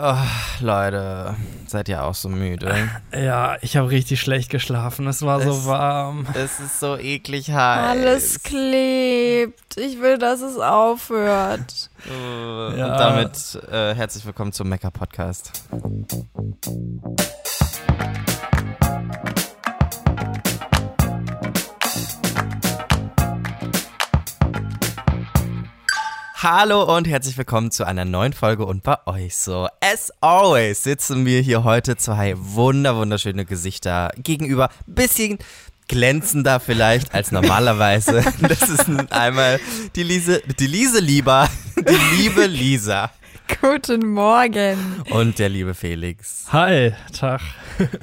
Oh, Leute, seid ihr auch so müde? Ja, ich habe richtig schlecht geschlafen. Es war es, so warm. Es ist so eklig heiß. Alles klebt. Ich will, dass es aufhört. Äh, ja. Und damit äh, herzlich willkommen zum Mecker Podcast. Hallo und herzlich willkommen zu einer neuen Folge und bei euch so. As always sitzen wir hier heute zwei wunder wunderschöne Gesichter gegenüber. Bisschen glänzender vielleicht als normalerweise. Das ist einmal die Lise, die Lise lieber, die liebe Lisa. Guten Morgen. Und der liebe Felix. Hi, Tag.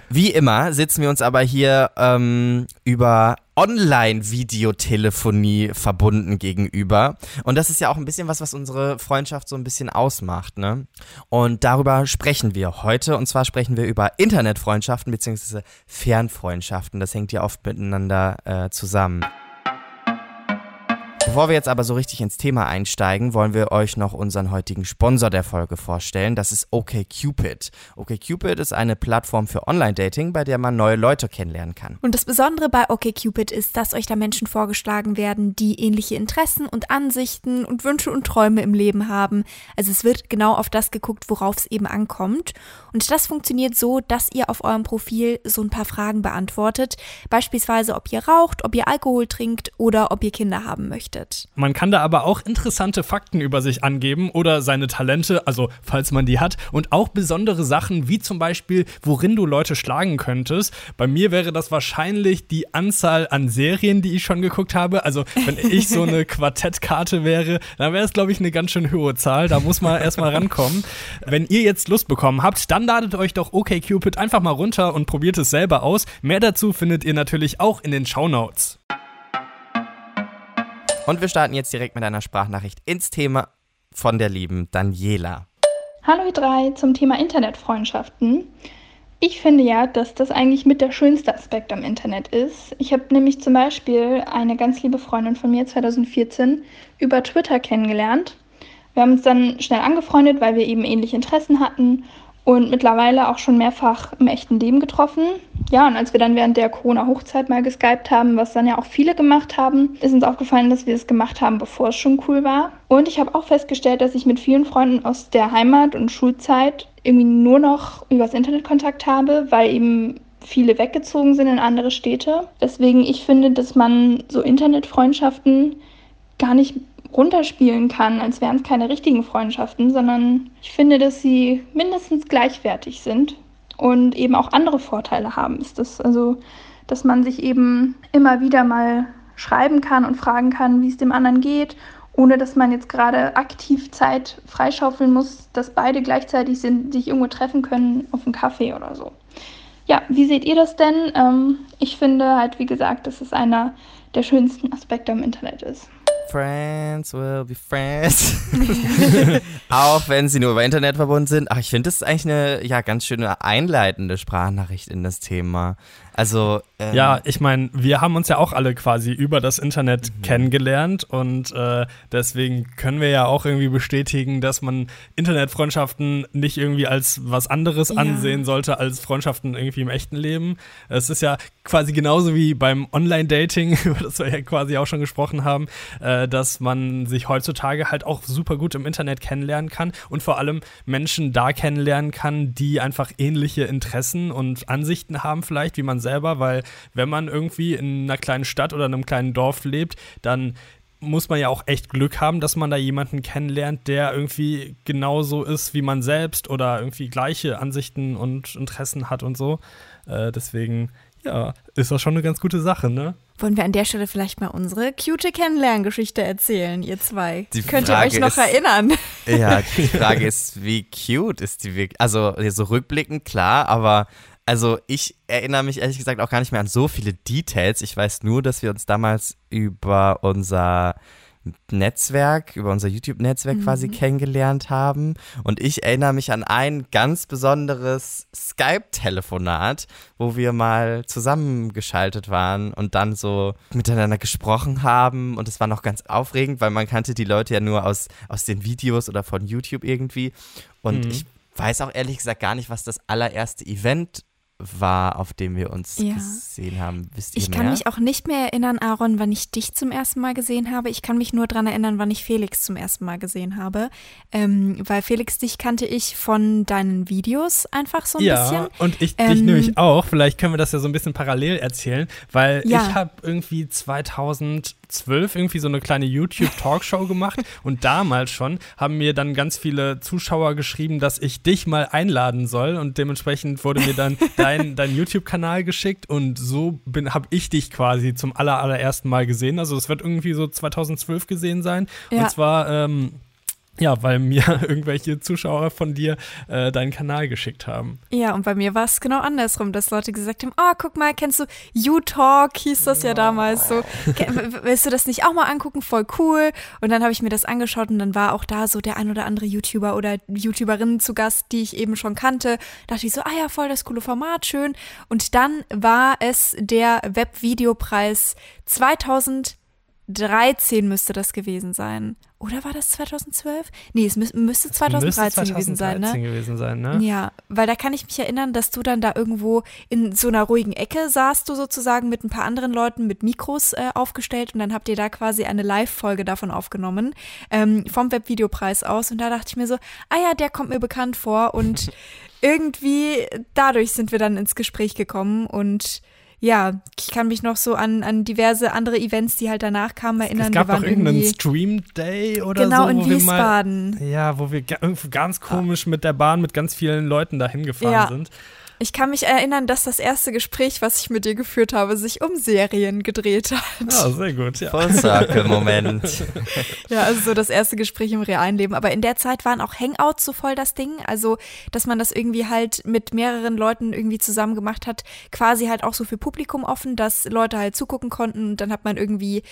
Wie immer sitzen wir uns aber hier ähm, über Online-Videotelefonie verbunden gegenüber. Und das ist ja auch ein bisschen was, was unsere Freundschaft so ein bisschen ausmacht, ne? Und darüber sprechen wir heute. Und zwar sprechen wir über Internetfreundschaften bzw. Fernfreundschaften. Das hängt ja oft miteinander äh, zusammen. Bevor wir jetzt aber so richtig ins Thema einsteigen, wollen wir euch noch unseren heutigen Sponsor der Folge vorstellen. Das ist OkCupid. OkCupid ist eine Plattform für Online-Dating, bei der man neue Leute kennenlernen kann. Und das Besondere bei OkCupid ist, dass euch da Menschen vorgeschlagen werden, die ähnliche Interessen und Ansichten und Wünsche und Träume im Leben haben. Also es wird genau auf das geguckt, worauf es eben ankommt. Und das funktioniert so, dass ihr auf eurem Profil so ein paar Fragen beantwortet. Beispielsweise, ob ihr raucht, ob ihr Alkohol trinkt oder ob ihr Kinder haben möchtet berichtet. Man kann da aber auch interessante Fakten über sich angeben oder seine Talente, also falls man die hat, und auch besondere Sachen, wie zum Beispiel, worin du Leute schlagen könntest. Bei mir wäre das wahrscheinlich die Anzahl an Serien, die ich schon geguckt habe. Also, wenn ich so eine Quartettkarte wäre, dann wäre es, glaube ich, eine ganz schön hohe Zahl. Da muss man erstmal rankommen. Wenn ihr jetzt Lust bekommen habt, dann ladet euch doch OkCupid einfach mal runter und probiert es selber aus. Mehr dazu findet ihr natürlich auch in den Show Notes. Und wir starten jetzt direkt mit einer Sprachnachricht ins Thema von der lieben Daniela. Hallo ihr drei zum Thema Internetfreundschaften. Ich finde ja, dass das eigentlich mit der schönste Aspekt am Internet ist. Ich habe nämlich zum Beispiel eine ganz liebe Freundin von mir 2014 über Twitter kennengelernt. Wir haben uns dann schnell angefreundet, weil wir eben ähnliche Interessen hatten und mittlerweile auch schon mehrfach im echten Leben getroffen. Ja, und als wir dann während der Corona-Hochzeit mal geskypt haben, was dann ja auch viele gemacht haben, ist uns aufgefallen, dass wir es gemacht haben, bevor es schon cool war. Und ich habe auch festgestellt, dass ich mit vielen Freunden aus der Heimat und Schulzeit irgendwie nur noch übers Internet Kontakt habe, weil eben viele weggezogen sind in andere Städte. Deswegen ich finde, dass man so Internetfreundschaften gar nicht runterspielen kann, als wären es keine richtigen Freundschaften, sondern ich finde, dass sie mindestens gleichwertig sind und eben auch andere Vorteile haben. Ist das also, dass man sich eben immer wieder mal schreiben kann und fragen kann, wie es dem anderen geht, ohne dass man jetzt gerade aktiv Zeit freischaufeln muss, dass beide gleichzeitig sind, sich irgendwo treffen können auf einen Kaffee oder so. Ja, wie seht ihr das denn? Ähm, ich finde halt, wie gesagt, dass es einer der schönsten Aspekte am Internet ist. Friends will be friends. Auch wenn sie nur über Internet verbunden sind. Ach, ich finde, das ist eigentlich eine ja, ganz schöne einleitende Sprachnachricht in das Thema. Also ähm, ja, ich meine, wir haben uns ja auch alle quasi über das Internet mhm. kennengelernt und äh, deswegen können wir ja auch irgendwie bestätigen, dass man Internetfreundschaften nicht irgendwie als was anderes ja. ansehen sollte als Freundschaften irgendwie im echten Leben. Es ist ja quasi genauso wie beim Online-Dating, über das wir ja quasi auch schon gesprochen haben, äh, dass man sich heutzutage halt auch super gut im Internet kennenlernen kann und vor allem Menschen da kennenlernen kann, die einfach ähnliche Interessen und Ansichten haben, vielleicht wie man selber, weil wenn man irgendwie in einer kleinen Stadt oder einem kleinen Dorf lebt, dann muss man ja auch echt Glück haben, dass man da jemanden kennenlernt, der irgendwie genauso ist wie man selbst oder irgendwie gleiche Ansichten und Interessen hat und so. Äh, deswegen, ja, ist das schon eine ganz gute Sache, ne? Wollen wir an der Stelle vielleicht mal unsere cute Kennenlerngeschichte erzählen, ihr zwei? Die Könnt Frage ihr euch noch ist, erinnern? Ja, die Frage ist, wie cute ist die wirklich? Also, so rückblickend, klar, aber also ich erinnere mich ehrlich gesagt auch gar nicht mehr an so viele Details. Ich weiß nur, dass wir uns damals über unser Netzwerk, über unser YouTube-Netzwerk mhm. quasi kennengelernt haben. Und ich erinnere mich an ein ganz besonderes Skype-Telefonat, wo wir mal zusammengeschaltet waren und dann so miteinander gesprochen haben. Und es war noch ganz aufregend, weil man kannte die Leute ja nur aus, aus den Videos oder von YouTube irgendwie. Und mhm. ich weiß auch ehrlich gesagt gar nicht, was das allererste Event war, auf dem wir uns Ja. gesehen haben. Wisst ihr Ich mehr? kann mich auch nicht mehr erinnern, Aaron, wann ich dich zum ersten Mal gesehen habe. Ich kann mich nur daran erinnern, wann ich Felix zum ersten Mal gesehen habe. Ähm, weil Felix, dich kannte ich von deinen Videos einfach so ein ja, bisschen. und ich dich Ähm, nämlich auch. Vielleicht können wir das ja so ein bisschen parallel erzählen, weil Ja. ich habe irgendwie 2012 irgendwie so eine kleine YouTube-Talkshow gemacht und damals schon haben mir dann ganz viele Zuschauer geschrieben, dass ich dich mal einladen soll und dementsprechend wurde mir dann dein, dein YouTube-Kanal geschickt und so habe ich dich quasi zum aller, allerersten Mal gesehen. Also es wird irgendwie so 2012 gesehen sein Ja. und zwar ähm, ja, weil mir irgendwelche Zuschauer von dir äh, deinen Kanal geschickt haben. Ja, und bei mir war es genau andersrum, dass Leute gesagt haben, oh, guck mal, kennst du U-Talk, hieß das ja damals so. Willst du das nicht auch mal angucken? Voll cool. Und dann habe ich mir das angeschaut und dann war auch da so der ein oder andere YouTuber oder YouTuberin zu Gast, die ich eben schon kannte. dachte ich so, ah ja, voll das coole Format, schön. Und dann war es der Webvideopreis 2013 müsste das gewesen sein. Oder war das 2012? Nee, es mü müsste 2013 Müsste gewesen sein, ne? 2013 gewesen sein, ne? Ja, weil da kann ich mich erinnern, dass du dann da irgendwo in so einer ruhigen Ecke saßt du sozusagen mit ein paar anderen Leuten mit Mikros äh, aufgestellt und dann habt ihr da quasi eine Live-Folge davon aufgenommen ähm, vom Webvideopreis aus und da dachte ich mir so, ah ja, der kommt mir bekannt vor und irgendwie dadurch sind wir dann ins Gespräch gekommen und ja, ich kann mich noch so an, an diverse andere Events, die halt danach kamen, erinnern. Es gab doch irgendeinen Stream Day oder genau so, in wo wir mal Wiesbaden. ja, wo wir ganz komisch mit der Bahn mit ganz vielen Leuten dahin gefahren Ja. sind. Ich kann mich erinnern, dass das erste Gespräch, was ich mit dir geführt habe, sich um Serien gedreht hat. Ja, sehr gut, ja. Full Circle Moment. Ja, also so das erste Gespräch im realen Leben. Aber in der Zeit waren auch Hangouts so voll das Ding. Also, dass man das irgendwie halt mit mehreren Leuten irgendwie zusammen gemacht hat. Quasi halt auch so für Publikum offen, dass Leute halt zugucken konnten. Und dann hat man irgendwie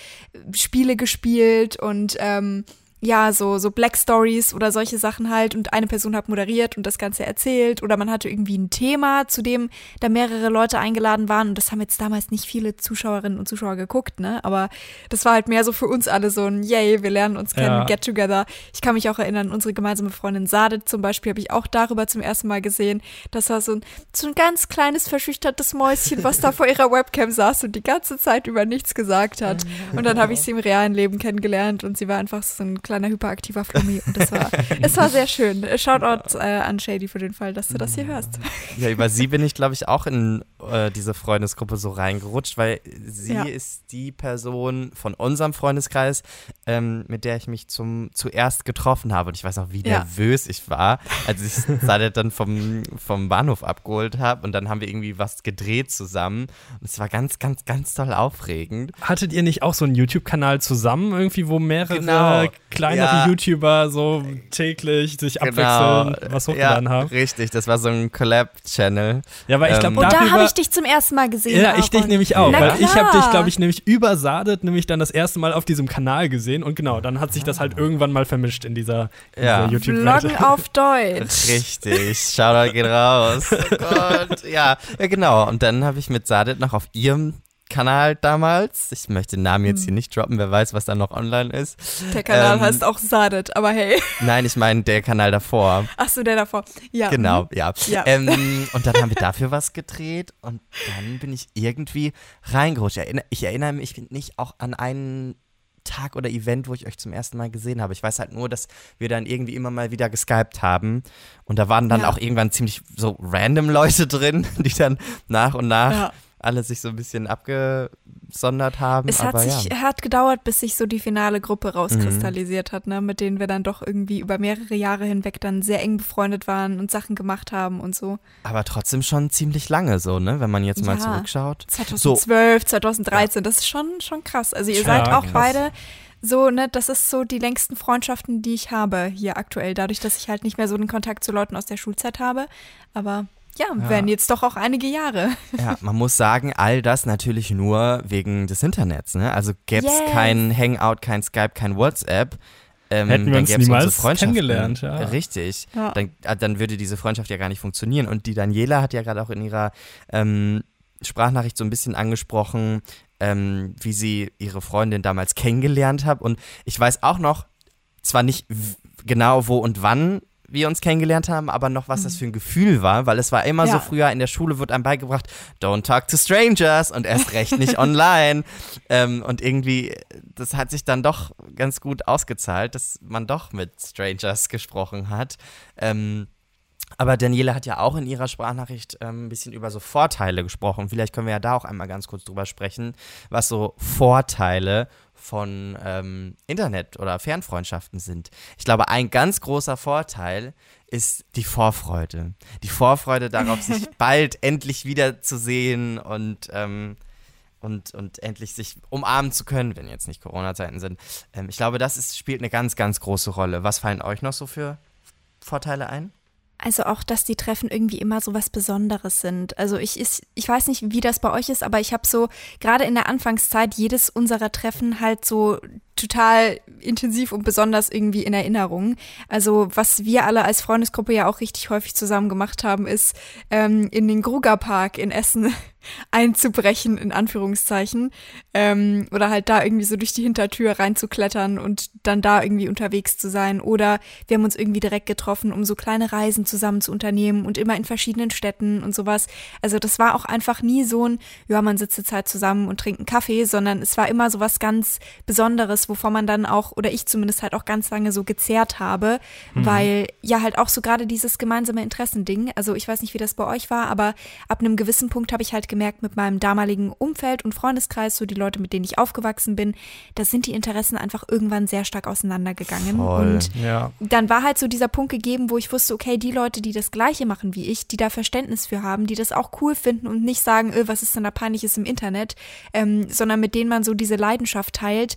Spiele gespielt und ähm, ja, so, so Black Stories oder solche Sachen halt und eine Person hat moderiert und das Ganze erzählt oder man hatte irgendwie ein Thema, zu dem da mehrere Leute eingeladen waren und das haben jetzt damals nicht viele Zuschauerinnen und Zuschauer geguckt, ne, aber das war halt mehr so für uns alle so ein Yay, wir lernen uns kennen, Ja. get together. Ich kann mich auch erinnern, unsere gemeinsame Freundin Sadet zum Beispiel habe ich auch darüber zum ersten Mal gesehen. Das war so ein, so ein ganz kleines, verschüchtertes Mäuschen, was da vor ihrer Webcam saß und die ganze Zeit über nichts gesagt hat. Und dann habe ich sie im realen Leben kennengelernt und sie war einfach so ein kleiner hyperaktiver Flummi und das war, es war sehr schön. Shoutout äh, an Shady für den Fall, dass du das hier hörst. Ja, über sie bin ich, glaube ich, auch in äh, diese Freundesgruppe so reingerutscht, weil sie Ja. ist die Person von unserem Freundeskreis, ähm, mit der ich mich zum zuerst getroffen habe. Und ich weiß noch, wie Ja. nervös ich war, als ich Sadet dann vom, vom Bahnhof abgeholt habe. Und dann haben wir irgendwie was gedreht zusammen. Und es war ganz, ganz, ganz toll aufregend. Hattet ihr nicht auch so einen YouTube-Kanal zusammen, irgendwie, wo mehrere Genau. Kleinere Ja. YouTuber so täglich sich Genau. abwechselnd was hochgeladen ja, haben? Richtig, das war so ein Collab-Channel. Ja, weil ich Ähm, glaube, Und da habe ich dich zum ersten Mal gesehen. ja, ich dich nämlich auch, Na weil ich habe dich, klar. glaube ich, nämlich über Sadet nämlich dann das erste Mal auf diesem Kanal gesehen und genau, dann hat sich das halt irgendwann mal vermischt in dieser, in Ja. dieser YouTube-Welt. Vloggen auf Deutsch. Richtig, Shoutout geht raus. Oh Gott, ja, ja genau. Und dann habe ich mit Sadet noch auf ihrem Kanal damals, ich möchte den Namen jetzt hier nicht droppen, wer weiß, was da noch online ist. Der Kanal Ähm, heißt auch Sadet, aber hey. Nein, ich meine der Kanal davor. Ach so, der davor. Ja. Genau, ja. Ja. Ähm, und dann haben wir dafür was gedreht und dann bin ich irgendwie reingerutscht. Ich erinnere, ich erinnere mich nicht auch an einen Tag oder Event, wo ich euch zum ersten Mal gesehen habe. Ich weiß halt nur, dass wir dann irgendwie immer mal wieder geskypt haben und da waren dann Ja. auch irgendwann ziemlich so random Leute drin, die dann nach und nach Ja. Alle sich so ein bisschen abgesondert haben. Es hat sich ja. hat gedauert, bis sich so die finale Gruppe rauskristallisiert hat, ne, mit denen wir dann doch irgendwie über mehrere Jahre hinweg dann sehr eng befreundet waren und Sachen gemacht haben und so. aber trotzdem schon ziemlich lange so, ne, wenn man jetzt mal Ja. zurückschaut. 2012, 2013, das ist schon schon krass. Also ihr Ja, seid auch krass. beide so, ne, das ist so die längsten Freundschaften, die ich habe hier aktuell, dadurch, dass ich halt nicht mehr so den Kontakt zu Leuten aus der Schulzeit habe, aber ja, werden jetzt doch auch einige Jahre. Ja, man muss sagen, all das natürlich nur wegen des Internets. Ne? Also gäbe es Yes. kein Hangout, kein Skype, kein WhatsApp. Ähm, Hätten wir dann uns niemals Freundschaften. kennengelernt, ja. Richtig. Ja. Dann, äh, dann würde diese Freundschaft ja gar nicht funktionieren. Und die Daniela hat ja gerade auch in ihrer ähm, Sprachnachricht so ein bisschen angesprochen, ähm, wie sie ihre Freundin damals kennengelernt hat. Und ich weiß auch noch, zwar nicht genau wo und wann wir uns kennengelernt haben, aber noch was das für ein Gefühl war, weil es war immer Ja. so früher in der Schule wird einem beigebracht, don't talk to strangers und erst recht nicht online. Ähm, und irgendwie, das hat sich dann doch ganz gut ausgezahlt, dass man doch mit Strangers gesprochen hat. Ähm, aber Daniele hat ja auch in ihrer Sprachnachricht ähm, ein bisschen über so Vorteile gesprochen. Vielleicht können wir ja da auch einmal ganz kurz drüber sprechen, was so Vorteile von ähm, Internet- oder Fernfreundschaften sind. Ich glaube, ein ganz großer Vorteil ist die Vorfreude. Die Vorfreude darauf, sich bald endlich wiederzusehen und, ähm, und, und endlich sich umarmen zu können, wenn jetzt nicht Corona-Zeiten sind. Ähm, ich glaube, das ist, spielt eine ganz, ganz große Rolle. Was fallen euch noch so für Vorteile ein? Also auch, dass die Treffen irgendwie immer so was Besonderes sind. Also ich, ich, ich weiß nicht, wie das bei euch ist, aber ich habe so gerade in der Anfangszeit jedes unserer Treffen halt so total intensiv und besonders irgendwie in Erinnerung. Also was wir alle als Freundesgruppe ja auch richtig häufig zusammen gemacht haben, ist ähm, in den Gruger Park in Essen einzubrechen, in Anführungszeichen. Ähm, oder halt da irgendwie so durch die Hintertür reinzuklettern und dann da irgendwie unterwegs zu sein. Oder wir haben uns irgendwie direkt getroffen, um so kleine Reisen zusammen zu unternehmen und immer in verschiedenen Städten und sowas. Also das war auch einfach nie so ein, ja, man sitzt jetzt halt zusammen und trinkt einen Kaffee, sondern es war immer so was ganz Besonderes, wovon man dann auch, oder ich zumindest halt auch ganz lange so gezehrt habe, weil ja halt auch so gerade dieses gemeinsame Interessending, also ich weiß nicht, wie das bei euch war, aber ab einem gewissen Punkt habe ich halt gemerkt mit meinem damaligen Umfeld und Freundeskreis, so die Leute, mit denen ich aufgewachsen bin, da sind die Interessen einfach irgendwann sehr stark auseinandergegangen. Voll. Und Ja. dann war halt so dieser Punkt gegeben, wo ich wusste, okay, die Leute, die das Gleiche machen wie ich, die da Verständnis für haben, die das auch cool finden und nicht sagen, öh, was ist denn da peinliches im Internet, ähm, sondern mit denen man so diese Leidenschaft teilt,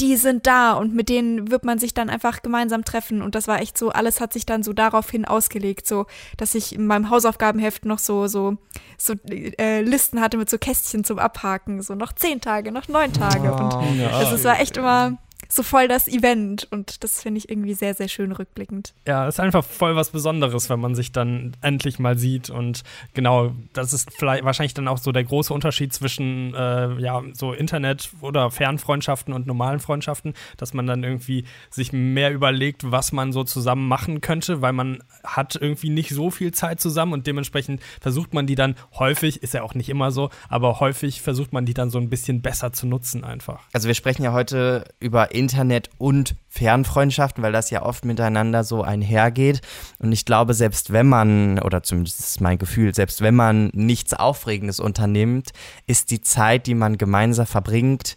die sind da und mit denen wird man sich dann einfach gemeinsam treffen. Und das war echt so, alles hat sich dann so daraufhin ausgelegt, so, dass ich in meinem Hausaufgabenheft noch so, so, so äh, Listen hatte mit so Kästchen zum Abhaken, so noch zehn Tage, noch neun Tage. Und Ja. also es war echt immer so voll das Event und das finde ich irgendwie sehr, sehr schön rückblickend. Ja, ist einfach voll was Besonderes, wenn man sich dann endlich mal sieht. Und genau, das ist vielleicht wahrscheinlich dann auch so der große Unterschied zwischen äh, ja, so Internet- oder Fernfreundschaften und normalen Freundschaften, dass man dann irgendwie sich mehr überlegt, was man so zusammen machen könnte, weil man hat irgendwie nicht so viel Zeit zusammen und dementsprechend versucht man die dann häufig, ist ja auch nicht immer so, aber häufig versucht man die dann so ein bisschen besser zu nutzen einfach. Also wir sprechen ja heute über Internet und Fernfreundschaften, weil das ja oft miteinander so einhergeht. Und ich glaube, selbst wenn man, oder zumindest ist mein Gefühl, selbst wenn man nichts Aufregendes unternimmt, ist die Zeit, die man gemeinsam verbringt,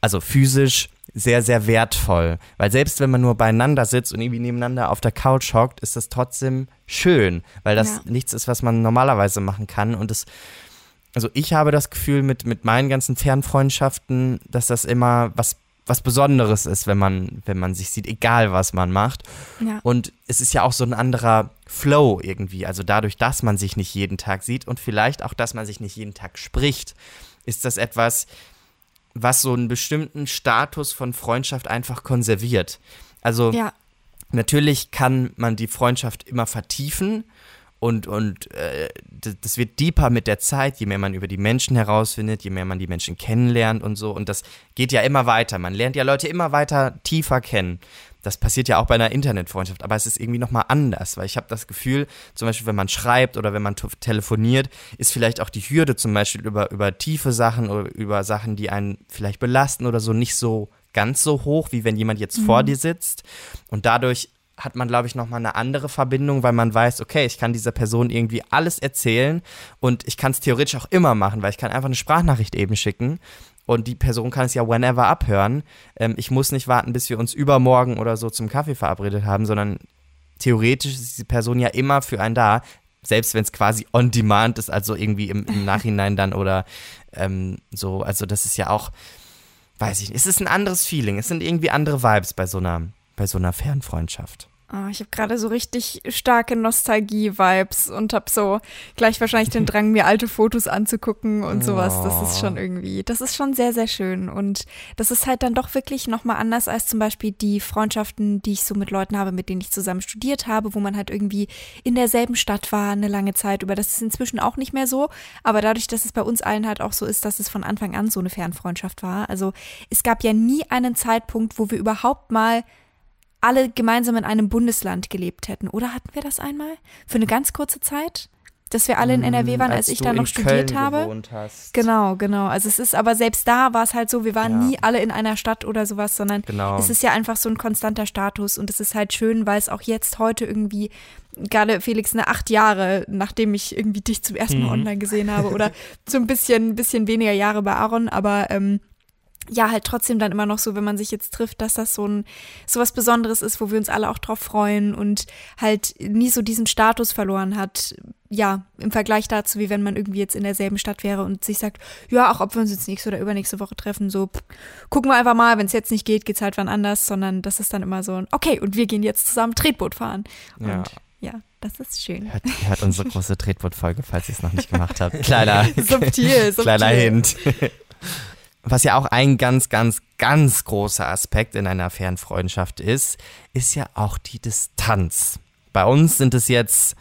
also physisch, sehr, sehr wertvoll. Weil selbst wenn man nur beieinander sitzt und irgendwie nebeneinander auf der Couch hockt, ist das trotzdem schön, weil das Ja. nichts ist, was man normalerweise machen kann. Und es also ich habe das Gefühl mit, mit meinen ganzen Fernfreundschaften, dass das immer was, was Besonderes ist, wenn man, wenn man sich sieht, egal was man macht. Ja. Und es ist ja auch so ein anderer Flow irgendwie. Also dadurch, dass man sich nicht jeden Tag sieht und vielleicht auch, dass man sich nicht jeden Tag spricht, ist das etwas, was so einen bestimmten Status von Freundschaft einfach konserviert. Also Ja, Natürlich kann man die Freundschaft immer vertiefen und, und äh, das wird deeper mit der Zeit, je mehr man über die Menschen herausfindet, je mehr man die Menschen kennenlernt und so. Und das geht ja immer weiter. Man lernt ja Leute immer weiter tiefer kennen. Das passiert ja auch bei einer Internetfreundschaft, aber es ist irgendwie nochmal anders, weil ich habe das Gefühl, zum Beispiel, wenn man schreibt oder wenn man telefoniert, ist vielleicht auch die Hürde zum Beispiel über, über tiefe Sachen oder über Sachen, die einen vielleicht belasten oder so, nicht so ganz so hoch, wie wenn jemand jetzt vor dir sitzt. Und dadurch hat man, glaube ich, nochmal eine andere Verbindung, weil man weiß, okay, ich kann dieser Person irgendwie alles erzählen und ich kann es theoretisch auch immer machen, weil ich kann einfach eine Sprachnachricht eben schicken und die Person kann es ja whenever abhören. Ähm, ich muss nicht warten, bis wir uns übermorgen oder so zum Kaffee verabredet haben, sondern theoretisch ist die Person ja immer für einen da, selbst wenn es quasi on demand ist, also irgendwie im, im Nachhinein dann oder ähm, so. Also das ist ja auch, weiß ich nicht, es ist ein anderes Feeling, es sind irgendwie andere Vibes bei so einer, bei so einer Fernfreundschaft. Oh, ich habe gerade so richtig starke Nostalgie-Vibes und habe so gleich wahrscheinlich den Drang, mir alte Fotos anzugucken und sowas. Das ist schon irgendwie, das ist schon sehr, sehr schön. Und das ist halt dann doch wirklich nochmal anders als zum Beispiel die Freundschaften, die ich so mit Leuten habe, mit denen ich zusammen studiert habe, wo man halt irgendwie in derselben Stadt war eine lange Zeit. Über das ist inzwischen auch nicht mehr so. Aber dadurch, dass es bei uns allen halt auch so ist, dass es von Anfang an so eine Fernfreundschaft war. Also es gab ja nie einen Zeitpunkt, wo wir überhaupt mal alle gemeinsam in einem Bundesland gelebt hätten. Oder hatten wir das einmal? Für eine ganz kurze Zeit? dass wir alle in NRW waren, als, als ich da noch studiert Köln habe. Genau, genau. Also es ist, aber selbst da war es halt so, wir waren ja. nie alle in einer Stadt oder sowas, sondern genau. es ist ja einfach so ein konstanter Status und es ist halt schön, weil es auch jetzt heute irgendwie gerade Felix eine acht Jahre, nachdem ich irgendwie dich zum ersten Mal mhm. online gesehen habe oder so ein bisschen, bisschen weniger Jahre bei Aaron, aber ähm, ja, halt trotzdem dann immer noch so, wenn man sich jetzt trifft, dass das so ein so was Besonderes ist, wo wir uns alle auch drauf freuen und halt nie so diesen Status verloren hat. Ja, im Vergleich dazu, wie wenn man irgendwie jetzt in derselben Stadt wäre und sich sagt, ja, auch ob wir uns jetzt nächste oder übernächste Woche treffen, so pff, gucken wir einfach mal, wenn es jetzt nicht geht, geht's halt wann anders, sondern das ist dann immer so ein, okay, und wir gehen jetzt zusammen Tretboot fahren. Und ja. ja das ist schön. Hört, hört unsere große Tretboot-Folge, falls ihr es noch nicht gemacht habt. Kleiner, subtil, subtil. kleiner Hint. Was ja auch ein ganz, ganz, ganz großer Aspekt in einer fairen Freundschaft ist, ist ja auch die Distanz. Bei uns sind es jetzt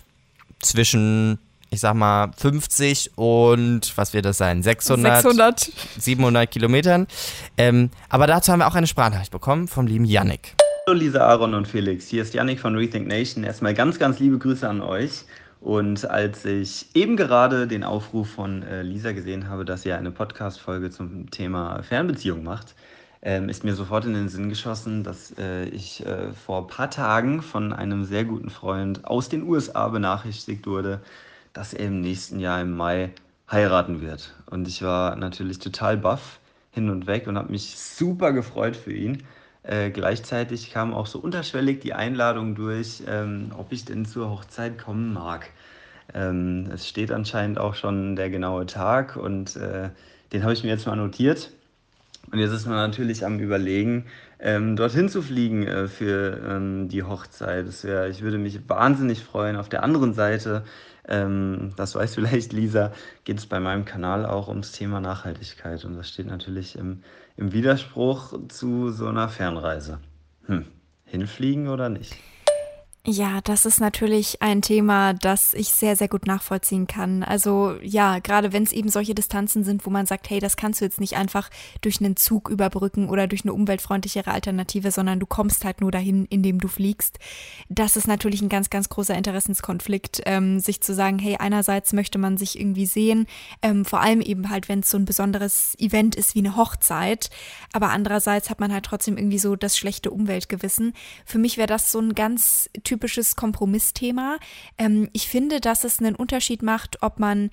zwischen, ich sag mal, 50 und, was wird das sein, 600, 600. 700 Kilometern. Ähm, aber dazu haben wir auch eine Sprachnachricht bekommen vom lieben Yannick. Hallo Lisa, Aaron und Felix, hier ist Yannick von Rethink Nation. Erstmal ganz, ganz liebe Grüße an euch. Und als ich eben gerade den Aufruf von äh, Lisa gesehen habe, dass sie eine Podcast-Folge zum Thema Fernbeziehung macht, ähm, ist mir sofort in den Sinn geschossen, dass äh, ich äh, vor ein paar Tagen von einem sehr guten Freund aus den USA benachrichtigt wurde, dass er im nächsten Jahr im Mai heiraten wird. Und ich war natürlich total baff hin und weg und habe mich super gefreut für ihn. Äh, gleichzeitig kam auch so unterschwellig die Einladung durch, ähm, ob ich denn zur Hochzeit kommen mag. Ähm, es steht anscheinend auch schon der genaue Tag und äh, den habe ich mir jetzt mal notiert. Und jetzt ist man natürlich am Überlegen, ähm, dorthin zu fliegen äh, für ähm, die Hochzeit. Das wär, ich würde mich wahnsinnig freuen. Auf der anderen Seite, ähm, das weiß vielleicht Lisa, geht es bei meinem Kanal auch ums Thema Nachhaltigkeit. Und das steht natürlich im im Widerspruch zu so einer Fernreise. Hm, hinfliegen oder nicht? Ja, das ist natürlich ein Thema, das ich sehr, sehr gut nachvollziehen kann. Also ja, gerade wenn es eben solche Distanzen sind, wo man sagt, hey, das kannst du jetzt nicht einfach durch einen Zug überbrücken oder durch eine umweltfreundlichere Alternative, sondern du kommst halt nur dahin, indem du fliegst. Das ist natürlich ein ganz, ganz großer Interessenskonflikt, ähm, sich zu sagen, hey, einerseits möchte man sich irgendwie sehen, ähm, vor allem eben halt, wenn es so ein besonderes Event ist wie eine Hochzeit, aber andererseits hat man halt trotzdem irgendwie so das schlechte Umweltgewissen. Für mich wäre das so ein ganz typisches Kompromissthema. Ähm, ich finde, dass es einen Unterschied macht, ob man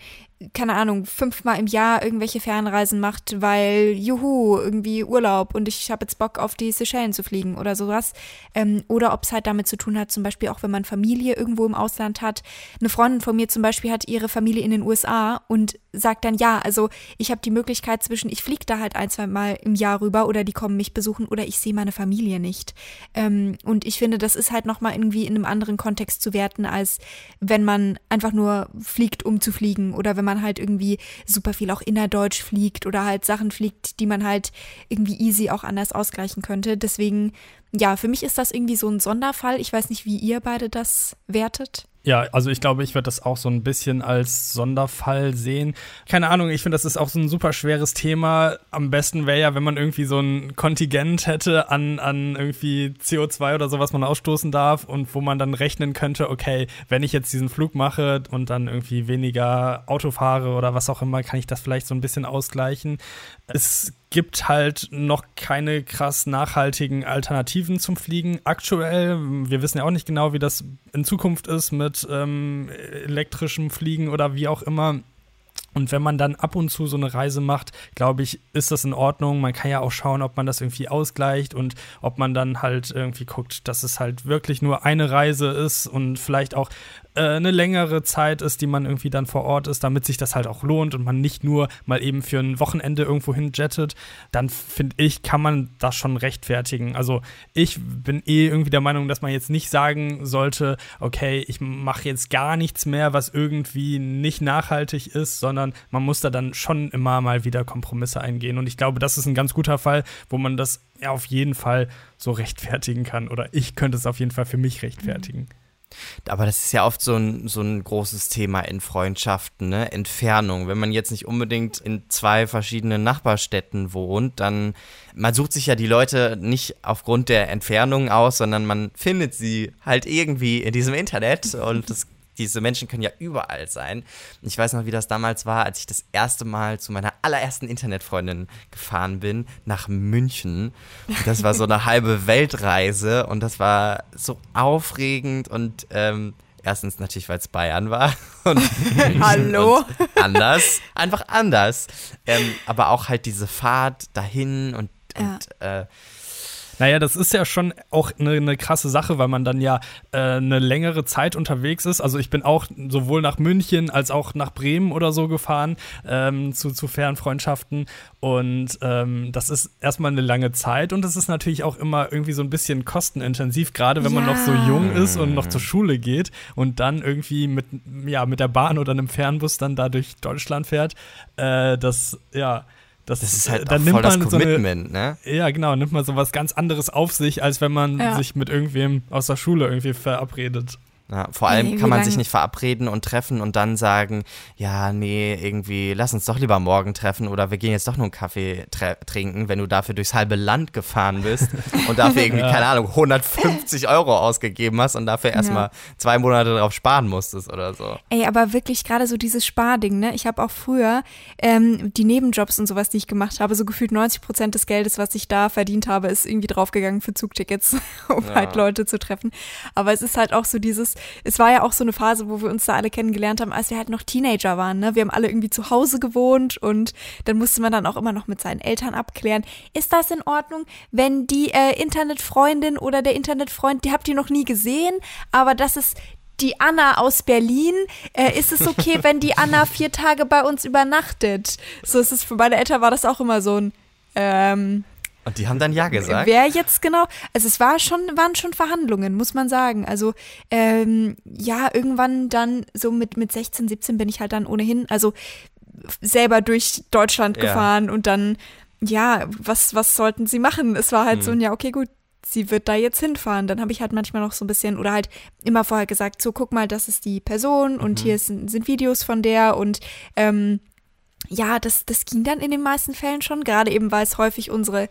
keine Ahnung, fünfmal im Jahr irgendwelche Fernreisen macht, weil juhu, irgendwie Urlaub und ich habe jetzt Bock auf die Seychellen zu fliegen oder sowas. Ähm, oder ob es halt damit zu tun hat, zum Beispiel auch wenn man Familie irgendwo im Ausland hat. Eine Freundin von mir zum Beispiel hat ihre Familie in den USA und sagt dann, ja, also ich habe die Möglichkeit zwischen, ich fliege da halt ein, zwei Mal im Jahr rüber oder die kommen mich besuchen oder ich sehe meine Familie nicht. Ähm, und ich finde, das ist halt nochmal irgendwie in einem anderen Kontext zu werten, als wenn man einfach nur fliegt, um zu fliegen oder wenn man halt irgendwie super viel auch innerdeutsch fliegt oder halt Sachen fliegt, die man halt irgendwie easy auch anders ausgleichen könnte. Deswegen, ja, für mich ist das irgendwie so ein Sonderfall. Ich weiß nicht, wie ihr beide das wertet. Ja, also ich glaube, ich würde das auch so ein bisschen als Sonderfall sehen. Keine Ahnung, ich finde, das ist auch so ein super schweres Thema. Am besten wäre ja, wenn man irgendwie so ein Kontingent hätte an, an irgendwie CO2 oder so, was man ausstoßen darf und wo man dann rechnen könnte, okay, wenn ich jetzt diesen Flug mache und dann irgendwie weniger Auto fahre oder was auch immer, kann ich das vielleicht so ein bisschen ausgleichen. Es gibt halt noch keine krass nachhaltigen Alternativen zum Fliegen aktuell. Wir wissen ja auch nicht genau, wie das in Zukunft ist mit ähm, elektrischem Fliegen oder wie auch immer. Und wenn man dann ab und zu so eine Reise macht, glaube ich, ist das in Ordnung. Man kann ja auch schauen, ob man das irgendwie ausgleicht und ob man dann halt irgendwie guckt, dass es halt wirklich nur eine Reise ist und vielleicht auch äh, eine längere Zeit ist, die man irgendwie dann vor Ort ist, damit sich das halt auch lohnt und man nicht nur mal eben für ein Wochenende irgendwo hin jettet, dann finde ich, kann man das schon rechtfertigen. Also ich bin eh irgendwie der Meinung, dass man jetzt nicht sagen sollte, okay, ich mache jetzt gar nichts mehr, was irgendwie nicht nachhaltig ist, sondern man muss da dann schon immer mal wieder Kompromisse eingehen. Und ich glaube, das ist ein ganz guter Fall, wo man das auf jeden Fall so rechtfertigen kann. Oder ich könnte es auf jeden Fall für mich rechtfertigen. Aber das ist ja oft so ein, so ein großes Thema in Freundschaften, ne? Entfernung. Wenn man jetzt nicht unbedingt in zwei verschiedenen Nachbarstädten wohnt, dann man sucht sich ja die Leute nicht aufgrund der Entfernung aus, sondern man findet sie halt irgendwie in diesem Internet und das diese Menschen können ja überall sein. Ich weiß noch, wie das damals war, als ich das erste Mal zu meiner allerersten Internetfreundin gefahren bin, nach München. Das war so eine halbe Weltreise und das war so aufregend und ähm, erstens natürlich, weil es Bayern war und Hallo. Und anders, einfach anders. Ähm, aber auch halt diese Fahrt dahin und, und äh, naja, das ist ja schon auch eine, eine krasse Sache, weil man dann ja äh, eine längere Zeit unterwegs ist. Also ich bin auch sowohl nach München als auch nach Bremen oder so gefahren ähm, zu, zu fairen Freundschaften. Und ähm, das ist erstmal eine lange Zeit und es ist natürlich auch immer irgendwie so ein bisschen kostenintensiv, gerade wenn ja. man noch so jung ist und noch zur Schule geht und dann irgendwie mit, ja, mit der Bahn oder einem Fernbus dann da durch Deutschland fährt. Äh, das, ja das, das ist halt dann nimmt voll man das Commitment, so eine, ne? Ja, genau, nimmt man so was ganz anderes auf sich, als wenn man ja. sich mit irgendwem aus der Schule irgendwie verabredet. Ja, vor allem nee, kann man sich nicht verabreden und treffen und dann sagen, ja, nee, irgendwie, lass uns doch lieber morgen treffen oder wir gehen jetzt doch nur einen Kaffee trinken, wenn du dafür durchs halbe Land gefahren bist und dafür irgendwie, ja. keine Ahnung, 150 Euro ausgegeben hast und dafür erstmal ja. zwei Monate darauf sparen musstest oder so. Ey, aber wirklich gerade so dieses Sparding, ne? Ich habe auch früher ähm, die Nebenjobs und sowas, die ich gemacht habe, so gefühlt 90 Prozent des Geldes, was ich da verdient habe, ist irgendwie draufgegangen für Zugtickets, um ja. halt Leute zu treffen. Aber es ist halt auch so dieses, es war ja auch so eine Phase, wo wir uns da alle kennengelernt haben, als wir halt noch Teenager waren. Ne? Wir haben alle irgendwie zu Hause gewohnt und dann musste man dann auch immer noch mit seinen Eltern abklären, ist das in Ordnung, wenn die äh, Internetfreundin oder der Internetfreund, die habt ihr noch nie gesehen, aber das ist die Anna aus Berlin, äh, ist es okay, wenn die Anna vier Tage bei uns übernachtet? So ist es für meine Eltern war das auch immer so ein ähm, und die haben dann Ja gesagt? Wer jetzt genau, also es war schon, waren schon Verhandlungen, muss man sagen. Also ähm, ja, irgendwann dann so mit, mit 16, 17 bin ich halt dann ohnehin, also selber durch Deutschland ja. gefahren und dann, ja, was, was sollten sie machen? Es war halt hm. so ein, ja, okay, gut, sie wird da jetzt hinfahren. Dann habe ich halt manchmal noch so ein bisschen oder halt immer vorher gesagt, so guck mal, das ist die Person und mhm. hier sind, sind Videos von der und ähm, ja, das, das ging dann in den meisten Fällen schon, gerade eben, weil es häufig unsere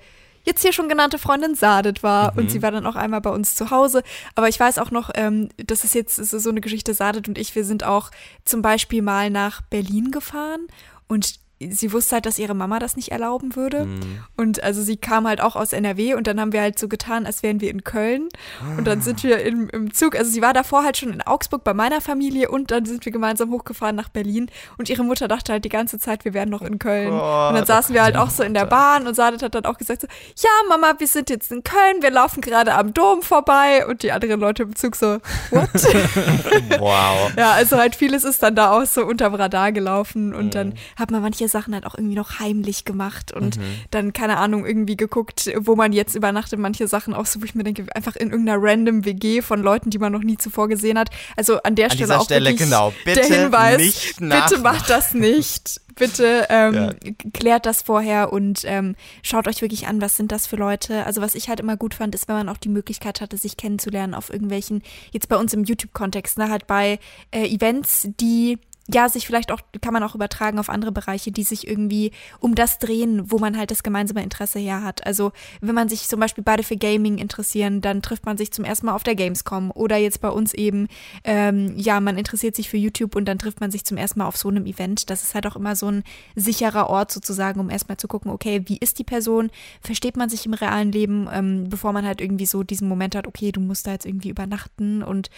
jetzt hier schon genannte Freundin Sadet war mhm. und sie war dann auch einmal bei uns zu Hause. Aber ich weiß auch noch, ähm, das ist jetzt so eine Geschichte, Sadet und ich, wir sind auch zum Beispiel mal nach Berlin gefahren und sie wusste halt, dass ihre Mama das nicht erlauben würde. Mhm. Und also sie kam halt auch aus NRW und dann haben wir halt so getan, als wären wir in Köln. Und dann sind wir im, im Zug, also sie war davor halt schon in Augsburg bei meiner Familie und dann sind wir gemeinsam hochgefahren nach Berlin. Und ihre Mutter dachte halt die ganze Zeit, wir wären noch in Köln. Oh, und dann saßen wir halt auch so in der Bahn und Sadet hat dann auch gesagt so, ja Mama, wir sind jetzt in Köln, wir laufen gerade am Dom vorbei. Und die anderen Leute im Zug so, what? wow. Ja, also halt vieles ist dann da auch so unterm Radar gelaufen und mhm. dann hat man manche Sachen halt auch irgendwie noch heimlich gemacht und mhm. dann, keine Ahnung, irgendwie geguckt, wo man jetzt übernachtet. Manche Sachen auch so, wo ich mir denke, einfach in irgendeiner random WG von Leuten, die man noch nie zuvor gesehen hat. Also an der an Stelle auch Stelle, genau. Bitte der Hinweis, bitte macht das nicht. Bitte ähm, ja. klärt das vorher und ähm, schaut euch wirklich an, was sind das für Leute. Also was ich halt immer gut fand, ist, wenn man auch die Möglichkeit hatte, sich kennenzulernen auf irgendwelchen, jetzt bei uns im YouTube-Kontext, ne, halt bei äh, Events, die ja, sich vielleicht auch, kann man auch übertragen auf andere Bereiche, die sich irgendwie um das drehen, wo man halt das gemeinsame Interesse her hat. Also, wenn man sich zum Beispiel beide für Gaming interessieren, dann trifft man sich zum ersten Mal auf der Gamescom oder jetzt bei uns eben, ähm, ja, man interessiert sich für YouTube und dann trifft man sich zum ersten Mal auf so einem Event. Das ist halt auch immer so ein sicherer Ort sozusagen, um erstmal zu gucken, okay, wie ist die Person? Versteht man sich im realen Leben, ähm, bevor man halt irgendwie so diesen Moment hat, okay, du musst da jetzt irgendwie übernachten und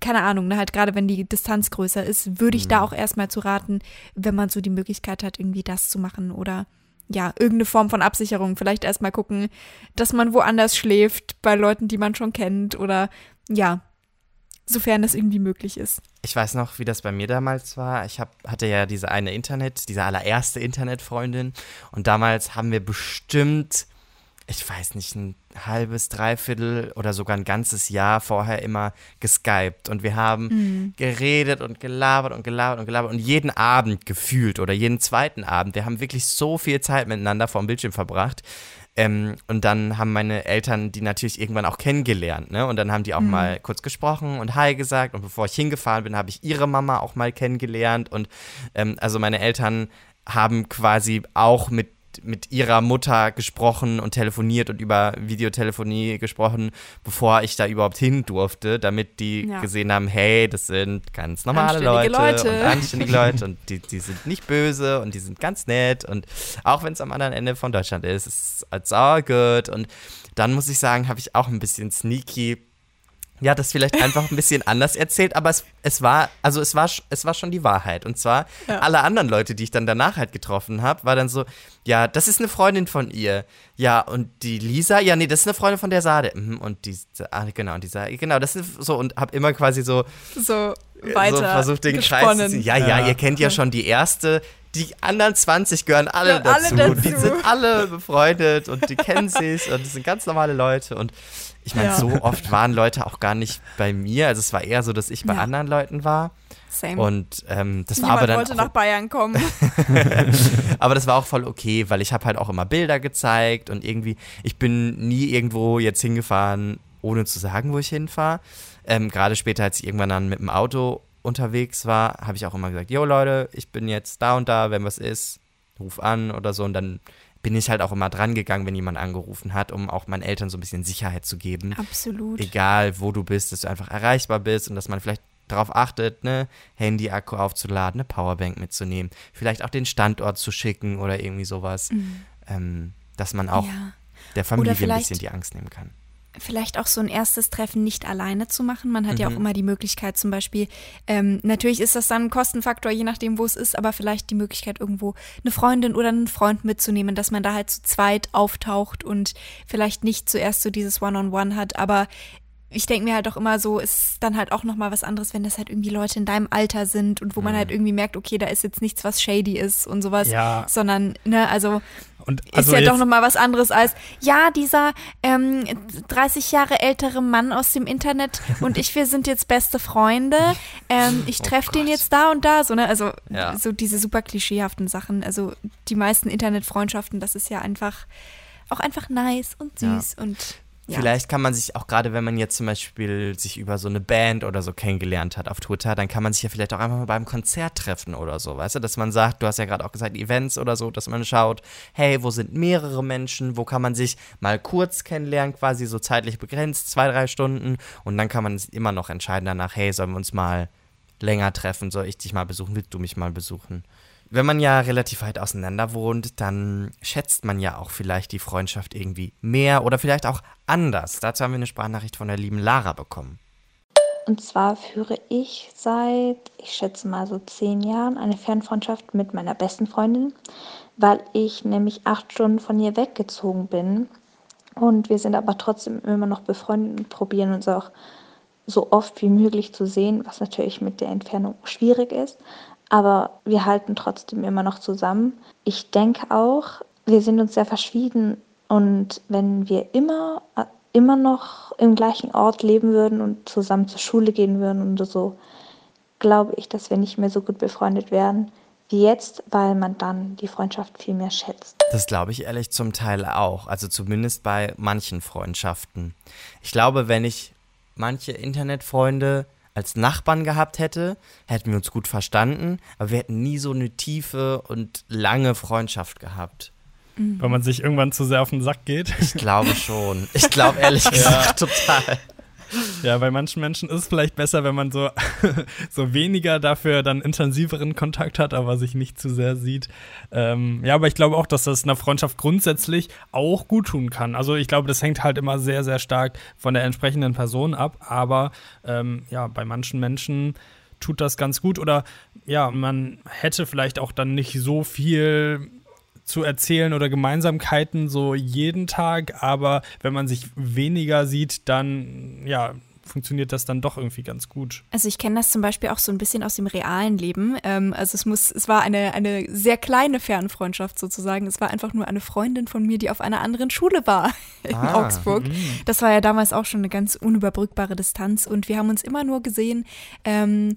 keine Ahnung, ne, halt gerade wenn die Distanz größer ist, würde ich mhm. da auch erstmal zu raten, wenn man so die Möglichkeit hat, irgendwie das zu machen oder ja, irgendeine Form von Absicherung. Vielleicht erstmal gucken, dass man woanders schläft, bei Leuten, die man schon kennt oder ja, sofern das irgendwie möglich ist. Ich weiß noch, wie das bei mir damals war. Ich hab, hatte ja diese eine Internet, diese allererste Internetfreundin und damals haben wir bestimmt ich weiß nicht, ein halbes, dreiviertel oder sogar ein ganzes Jahr vorher immer geskypt und wir haben mhm. geredet und gelabert und gelabert und gelabert und jeden Abend gefühlt oder jeden zweiten Abend, wir haben wirklich so viel Zeit miteinander vor dem Bildschirm verbracht. Ähm, und dann haben meine Eltern die natürlich irgendwann auch kennengelernt, ne? Und dann haben die auch mhm. mal kurz gesprochen und Hi gesagt. Und bevor ich hingefahren bin, habe ich ihre Mama auch mal kennengelernt. Und ähm, also meine Eltern haben quasi auch mit mit ihrer Mutter gesprochen und telefoniert und über Videotelefonie gesprochen, bevor ich da überhaupt hin durfte, damit die ja. gesehen haben, hey, das sind ganz normale Leute, Leute, und anständige Leute und die, die sind nicht böse und die sind ganz nett und auch wenn es am anderen Ende von Deutschland ist, ist it's all good und dann muss ich sagen, habe ich auch ein bisschen sneaky ja, das vielleicht einfach ein bisschen anders erzählt, aber es, es war, also es war, es war schon die Wahrheit. Und zwar, ja. alle anderen Leute, die ich dann danach halt getroffen habe, war dann so, ja, das ist eine Freundin von ihr. Ja, und die Lisa, ja, nee, das ist eine Freundin von der Sade. Mhm, und die, ah, genau, die Sade, genau, das ist so, und hab immer quasi so, so weiter so versucht, den gesponnen. Kreis zu ziehen. Ja, ja, ja, ihr kennt ja schon die erste, die anderen 20 gehören alle, ja, dazu. alle dazu. Die sind alle befreundet und die kennen sich und das sind ganz normale Leute und ich meine, ja. so oft waren Leute auch gar nicht bei mir. Also es war eher so, dass ich bei ja. anderen Leuten war. Same. Und ähm, das Niemand war aber dann. wollte nach Bayern kommen. aber das war auch voll okay, weil ich habe halt auch immer Bilder gezeigt und irgendwie, ich bin nie irgendwo jetzt hingefahren, ohne zu sagen, wo ich hinfahre. Ähm, Gerade später, als ich irgendwann dann mit dem Auto unterwegs war, habe ich auch immer gesagt, yo Leute, ich bin jetzt da und da, wenn was ist, ruf an oder so und dann bin ich halt auch immer dran gegangen, wenn jemand angerufen hat, um auch meinen Eltern so ein bisschen Sicherheit zu geben. Absolut. Egal, wo du bist, dass du einfach erreichbar bist und dass man vielleicht darauf achtet, ne, Handy-Akku aufzuladen, eine Powerbank mitzunehmen, vielleicht auch den Standort zu schicken oder irgendwie sowas, mhm. ähm, dass man auch ja. der Familie ein bisschen die Angst nehmen kann vielleicht auch so ein erstes Treffen nicht alleine zu machen. Man hat mhm. ja auch mhm. immer die Möglichkeit, zum Beispiel, ähm, natürlich ist das dann ein Kostenfaktor, je nachdem, wo es ist, aber vielleicht die Möglichkeit, irgendwo eine Freundin oder einen Freund mitzunehmen, dass man da halt zu zweit auftaucht und vielleicht nicht zuerst so dieses One-on-One -on -One hat, aber ich denke mir halt auch immer so, ist dann halt auch nochmal was anderes, wenn das halt irgendwie Leute in deinem Alter sind und wo mhm. man halt irgendwie merkt, okay, da ist jetzt nichts, was shady ist und sowas, ja. sondern, ne, also, und also ist ja doch nochmal was anderes als, ja, dieser ähm, 30 Jahre ältere Mann aus dem Internet und ich, wir sind jetzt beste Freunde, ähm, ich treffe oh den jetzt da und da, so, ne, also ja. so diese super klischeehaften Sachen, also die meisten Internetfreundschaften, das ist ja einfach auch einfach nice und süß ja. und Vielleicht kann man sich auch gerade, wenn man jetzt zum Beispiel sich über so eine Band oder so kennengelernt hat auf Twitter, dann kann man sich ja vielleicht auch einfach mal beim Konzert treffen oder so, weißt du, dass man sagt, du hast ja gerade auch gesagt, Events oder so, dass man schaut, hey, wo sind mehrere Menschen, wo kann man sich mal kurz kennenlernen, quasi so zeitlich begrenzt, zwei, drei Stunden. Und dann kann man immer noch entscheiden danach, hey, sollen wir uns mal länger treffen, soll ich dich mal besuchen, willst du mich mal besuchen? Wenn man ja relativ weit auseinander wohnt, dann schätzt man ja auch vielleicht die Freundschaft irgendwie mehr oder vielleicht auch anders. Dazu haben wir eine Sprachnachricht von der lieben Lara bekommen. Und zwar führe ich seit, ich schätze mal so zehn Jahren, eine Fernfreundschaft mit meiner besten Freundin, weil ich nämlich acht Stunden von ihr weggezogen bin. Und wir sind aber trotzdem immer noch befreundet und probieren uns auch so oft wie möglich zu sehen, was natürlich mit der Entfernung schwierig ist aber wir halten trotzdem immer noch zusammen. Ich denke auch, wir sind uns sehr verschieden und wenn wir immer, immer noch im gleichen Ort leben würden und zusammen zur Schule gehen würden und so, glaube ich, dass wir nicht mehr so gut befreundet wären wie jetzt, weil man dann die Freundschaft viel mehr schätzt. Das glaube ich ehrlich zum Teil auch, also zumindest bei manchen Freundschaften. Ich glaube, wenn ich manche Internetfreunde als Nachbarn gehabt hätte, hätten wir uns gut verstanden, aber wir hätten nie so eine tiefe und lange Freundschaft gehabt. Weil man sich irgendwann zu sehr auf den Sack geht? Ich glaube schon. Ich glaube ehrlich gesagt ja. total. Ja, bei manchen Menschen ist es vielleicht besser, wenn man so, so weniger dafür dann intensiveren Kontakt hat, aber sich nicht zu sehr sieht. Ähm, ja, aber ich glaube auch, dass das einer Freundschaft grundsätzlich auch gut tun kann. Also ich glaube, das hängt halt immer sehr, sehr stark von der entsprechenden Person ab. Aber ähm, ja, bei manchen Menschen tut das ganz gut. Oder ja, man hätte vielleicht auch dann nicht so viel zu erzählen oder Gemeinsamkeiten so jeden Tag, aber wenn man sich weniger sieht, dann ja, funktioniert das dann doch irgendwie ganz gut. Also ich kenne das zum Beispiel auch so ein bisschen aus dem realen Leben. Ähm, also es muss, es war eine, eine sehr kleine Fernfreundschaft sozusagen. Es war einfach nur eine Freundin von mir, die auf einer anderen Schule war in ah, Augsburg. Mh. Das war ja damals auch schon eine ganz unüberbrückbare Distanz und wir haben uns immer nur gesehen. Ähm,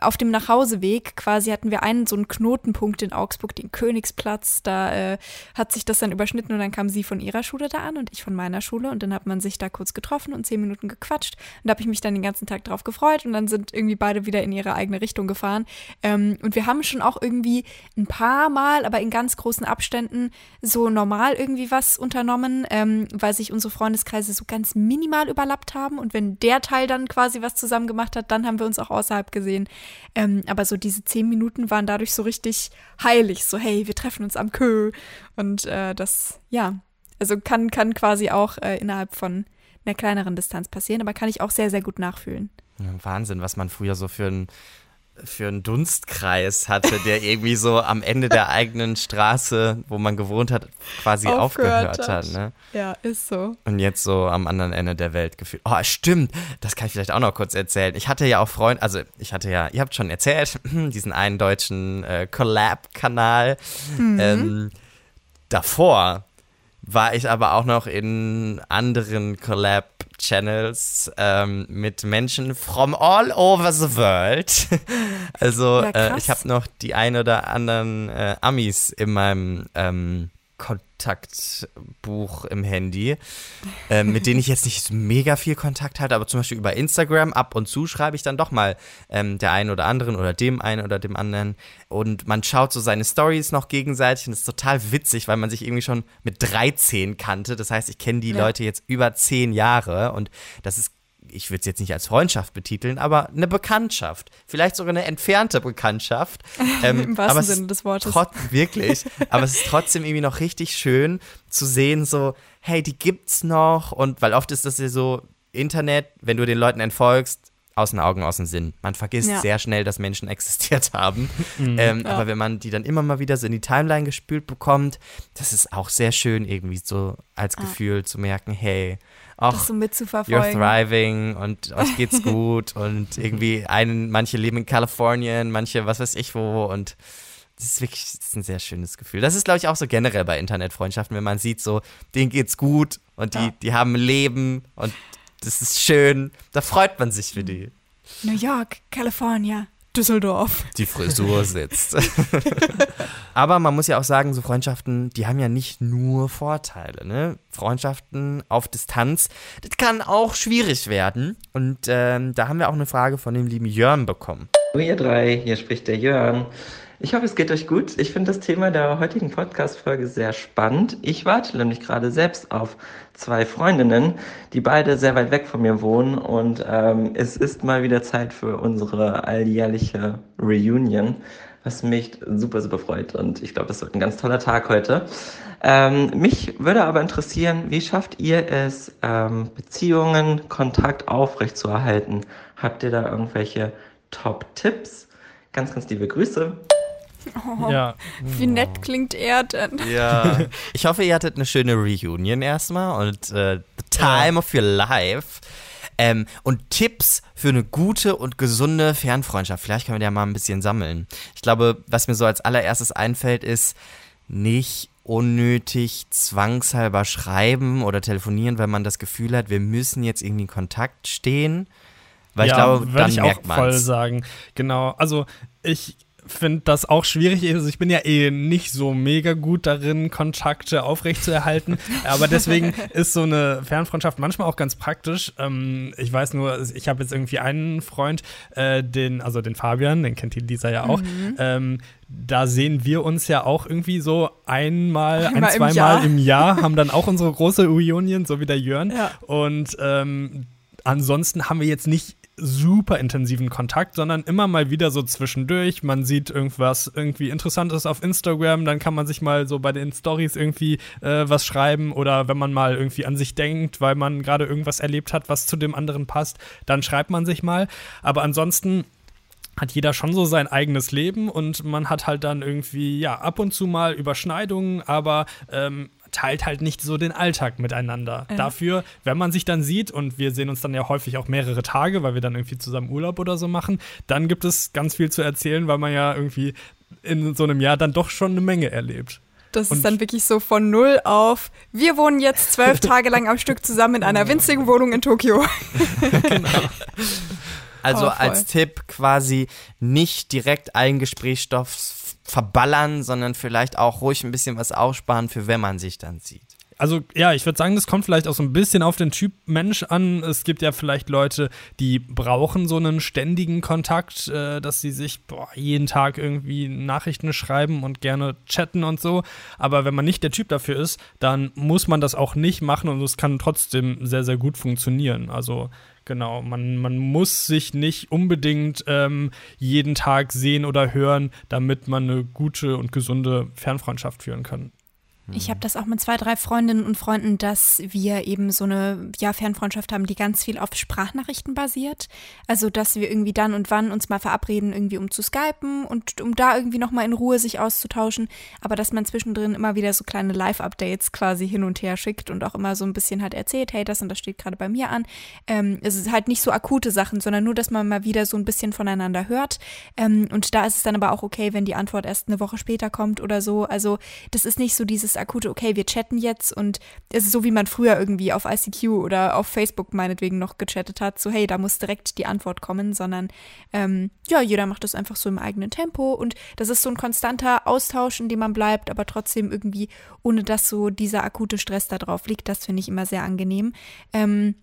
auf dem Nachhauseweg quasi hatten wir einen so einen Knotenpunkt in Augsburg, den Königsplatz. Da äh, hat sich das dann überschnitten und dann kam sie von ihrer Schule da an und ich von meiner Schule und dann hat man sich da kurz getroffen und zehn Minuten gequatscht und da habe ich mich dann den ganzen Tag drauf gefreut und dann sind irgendwie beide wieder in ihre eigene Richtung gefahren. Ähm, und wir haben schon auch irgendwie ein paar Mal, aber in ganz großen Abständen so normal irgendwie was unternommen, ähm, weil sich unsere Freundeskreise so ganz minimal überlappt haben und wenn der Teil dann quasi was zusammen gemacht hat, dann haben wir uns auch außerhalb gesehen. Ähm, aber so diese zehn Minuten waren dadurch so richtig heilig. So, hey, wir treffen uns am Kö. Und äh, das, ja, also kann, kann quasi auch äh, innerhalb von einer kleineren Distanz passieren, aber kann ich auch sehr, sehr gut nachfühlen. Wahnsinn, was man früher so für ein für einen Dunstkreis hatte, der irgendwie so am Ende der eigenen Straße, wo man gewohnt hat, quasi aufgehört, aufgehört hat. hat. ne? Ja, ist so. Und jetzt so am anderen Ende der Welt gefühlt. Oh, stimmt. Das kann ich vielleicht auch noch kurz erzählen. Ich hatte ja auch Freunde, also ich hatte ja, ihr habt schon erzählt, diesen einen deutschen äh, Collab-Kanal. Mhm. Ähm, davor war ich aber auch noch in anderen Collab-Channels ähm, mit Menschen from all over the world. also ja, äh, ich habe noch die ein oder anderen äh, Amis in meinem ähm, Kontaktbuch im Handy, äh, mit denen ich jetzt nicht mega viel Kontakt hatte, aber zum Beispiel über Instagram ab und zu schreibe ich dann doch mal ähm, der einen oder anderen oder dem einen oder dem anderen. Und man schaut so seine Stories noch gegenseitig und das ist total witzig, weil man sich irgendwie schon mit 13 kannte. Das heißt, ich kenne die ja. Leute jetzt über zehn Jahre und das ist ich würde es jetzt nicht als Freundschaft betiteln, aber eine Bekanntschaft. Vielleicht sogar eine entfernte Bekanntschaft. Ähm, Im wahrsten Sinne des Wortes. Wirklich. aber es ist trotzdem irgendwie noch richtig schön zu sehen, so, hey, die gibt's noch. Und weil oft ist das ja so, Internet, wenn du den Leuten entfolgst, aus den Augen, aus dem Sinn. Man vergisst ja. sehr schnell, dass Menschen existiert haben. Mhm. Ähm, ja. Aber wenn man die dann immer mal wieder so in die Timeline gespült bekommt, das ist auch sehr schön, irgendwie so als ah. Gefühl zu merken, hey, auch so mitzuverfolgen. You're thriving und euch geht's gut und irgendwie einen, manche leben in Kalifornien, manche was weiß ich wo und das ist wirklich das ist ein sehr schönes Gefühl. Das ist, glaube ich, auch so generell bei Internetfreundschaften, wenn man sieht, so, denen geht's gut und die, ja. die haben ein Leben und das ist schön. Da freut man sich für die. New York, California. Düsseldorf. Die Frisur sitzt. Aber man muss ja auch sagen, so Freundschaften, die haben ja nicht nur Vorteile. Ne? Freundschaften auf Distanz, das kann auch schwierig werden. Und ähm, da haben wir auch eine Frage von dem lieben Jörn bekommen. Hallo ihr drei, hier spricht der Jörn. Ich hoffe, es geht euch gut. Ich finde das Thema der heutigen Podcast-Folge sehr spannend. Ich warte nämlich gerade selbst auf zwei Freundinnen, die beide sehr weit weg von mir wohnen. Und ähm, es ist mal wieder Zeit für unsere alljährliche Reunion, was mich super, super freut. Und ich glaube, das wird ein ganz toller Tag heute. Ähm, mich würde aber interessieren, wie schafft ihr es, ähm, Beziehungen, Kontakt aufrechtzuerhalten? Habt ihr da irgendwelche Top-Tipps? Ganz, ganz liebe Grüße. Oh, ja. Wie nett klingt er denn? Ja. Ich hoffe, ihr hattet eine schöne Reunion erstmal und äh, the time ja. of your life. Ähm, und Tipps für eine gute und gesunde Fernfreundschaft. Vielleicht können wir ja mal ein bisschen sammeln. Ich glaube, was mir so als allererstes einfällt, ist nicht unnötig zwangshalber schreiben oder telefonieren, wenn man das Gefühl hat, wir müssen jetzt irgendwie in Kontakt stehen. Weil ja, ich glaube, dann ich merkt man voll sagen. Genau. Also ich finde das auch schwierig. Also ich bin ja eh nicht so mega gut darin, Kontakte aufrechtzuerhalten. aber deswegen ist so eine Fernfreundschaft manchmal auch ganz praktisch. Ähm, ich weiß nur, ich habe jetzt irgendwie einen Freund, äh, den, also den Fabian, den kennt die Lisa ja auch. Mhm. Ähm, da sehen wir uns ja auch irgendwie so einmal, einmal ein, zweimal im Jahr. im Jahr, haben dann auch unsere große Reunion, so wie der Jörn. Ja. Und ähm, ansonsten haben wir jetzt nicht super intensiven Kontakt, sondern immer mal wieder so zwischendurch. Man sieht irgendwas irgendwie Interessantes auf Instagram, dann kann man sich mal so bei den Stories irgendwie äh, was schreiben oder wenn man mal irgendwie an sich denkt, weil man gerade irgendwas erlebt hat, was zu dem anderen passt, dann schreibt man sich mal. Aber ansonsten hat jeder schon so sein eigenes Leben und man hat halt dann irgendwie, ja, ab und zu mal Überschneidungen, aber ähm, teilt halt nicht so den Alltag miteinander. Ja. Dafür, wenn man sich dann sieht, und wir sehen uns dann ja häufig auch mehrere Tage, weil wir dann irgendwie zusammen Urlaub oder so machen, dann gibt es ganz viel zu erzählen, weil man ja irgendwie in so einem Jahr dann doch schon eine Menge erlebt. Das und ist dann wirklich so von null auf. Wir wohnen jetzt zwölf Tage lang am Stück zusammen in einer winzigen Wohnung in Tokio. genau. Also oh, als Tipp quasi nicht direkt allen Gesprächsstoff verballern, sondern vielleicht auch ruhig ein bisschen was aussparen, für wenn man sich dann sieht also ja, ich würde sagen, das kommt vielleicht auch so ein bisschen auf den Typ Mensch an. Es gibt ja vielleicht Leute, die brauchen so einen ständigen Kontakt, äh, dass sie sich boah, jeden Tag irgendwie Nachrichten schreiben und gerne chatten und so. Aber wenn man nicht der Typ dafür ist, dann muss man das auch nicht machen und es kann trotzdem sehr, sehr gut funktionieren. Also Genau, man, man muss sich nicht unbedingt ähm, jeden Tag sehen oder hören, damit man eine gute und gesunde Fernfreundschaft führen kann. Ich habe das auch mit zwei, drei Freundinnen und Freunden, dass wir eben so eine ja, Fernfreundschaft haben, die ganz viel auf Sprachnachrichten basiert. Also, dass wir irgendwie dann und wann uns mal verabreden, irgendwie um zu skypen und um da irgendwie nochmal in Ruhe sich auszutauschen. Aber dass man zwischendrin immer wieder so kleine Live-Updates quasi hin und her schickt und auch immer so ein bisschen halt erzählt, hey, das und das steht gerade bei mir an. Ähm, es ist halt nicht so akute Sachen, sondern nur, dass man mal wieder so ein bisschen voneinander hört. Ähm, und da ist es dann aber auch okay, wenn die Antwort erst eine Woche später kommt oder so. Also, das ist nicht so dieses akute, okay, wir chatten jetzt und es ist so, wie man früher irgendwie auf ICQ oder auf Facebook meinetwegen noch gechattet hat, so hey, da muss direkt die Antwort kommen, sondern ähm, ja, jeder macht das einfach so im eigenen Tempo und das ist so ein konstanter Austausch, in dem man bleibt, aber trotzdem irgendwie, ohne dass so dieser akute Stress da drauf liegt, das finde ich immer sehr angenehm. Ähm,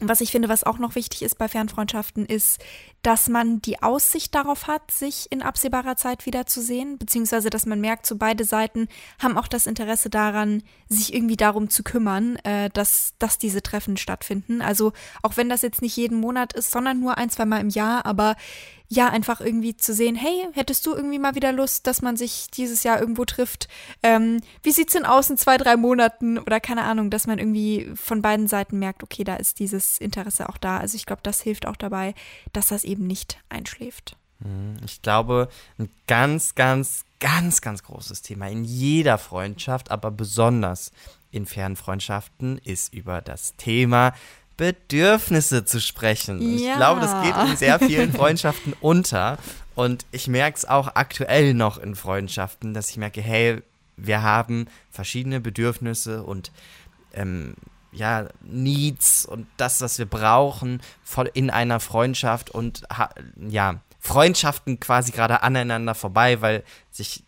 was ich finde, was auch noch wichtig ist bei Fernfreundschaften, ist, dass man die Aussicht darauf hat, sich in absehbarer Zeit wiederzusehen, beziehungsweise dass man merkt, so beide Seiten haben auch das Interesse daran, sich irgendwie darum zu kümmern, äh, dass, dass diese Treffen stattfinden. Also auch wenn das jetzt nicht jeden Monat ist, sondern nur ein, zwei Mal im Jahr, aber ja, einfach irgendwie zu sehen, hey, hättest du irgendwie mal wieder Lust, dass man sich dieses Jahr irgendwo trifft? Ähm, wie sieht's denn aus in zwei, drei Monaten? Oder keine Ahnung, dass man irgendwie von beiden Seiten merkt, okay, da ist dieses Interesse auch da. Also ich glaube, das hilft auch dabei, dass das eben nicht einschläft. Hm, ich glaube, ein ganz, ganz, ganz, ganz großes Thema in jeder Freundschaft, aber besonders in fairen Freundschaften ist über das Thema Bedürfnisse zu sprechen. Ja. Ich glaube, das geht in sehr vielen Freundschaften unter. Und ich merke es auch aktuell noch in Freundschaften, dass ich merke, hey, wir haben verschiedene Bedürfnisse und ähm, ja, Needs und das, was wir brauchen in einer Freundschaft und ja, Freundschaften quasi gerade aneinander vorbei, weil sich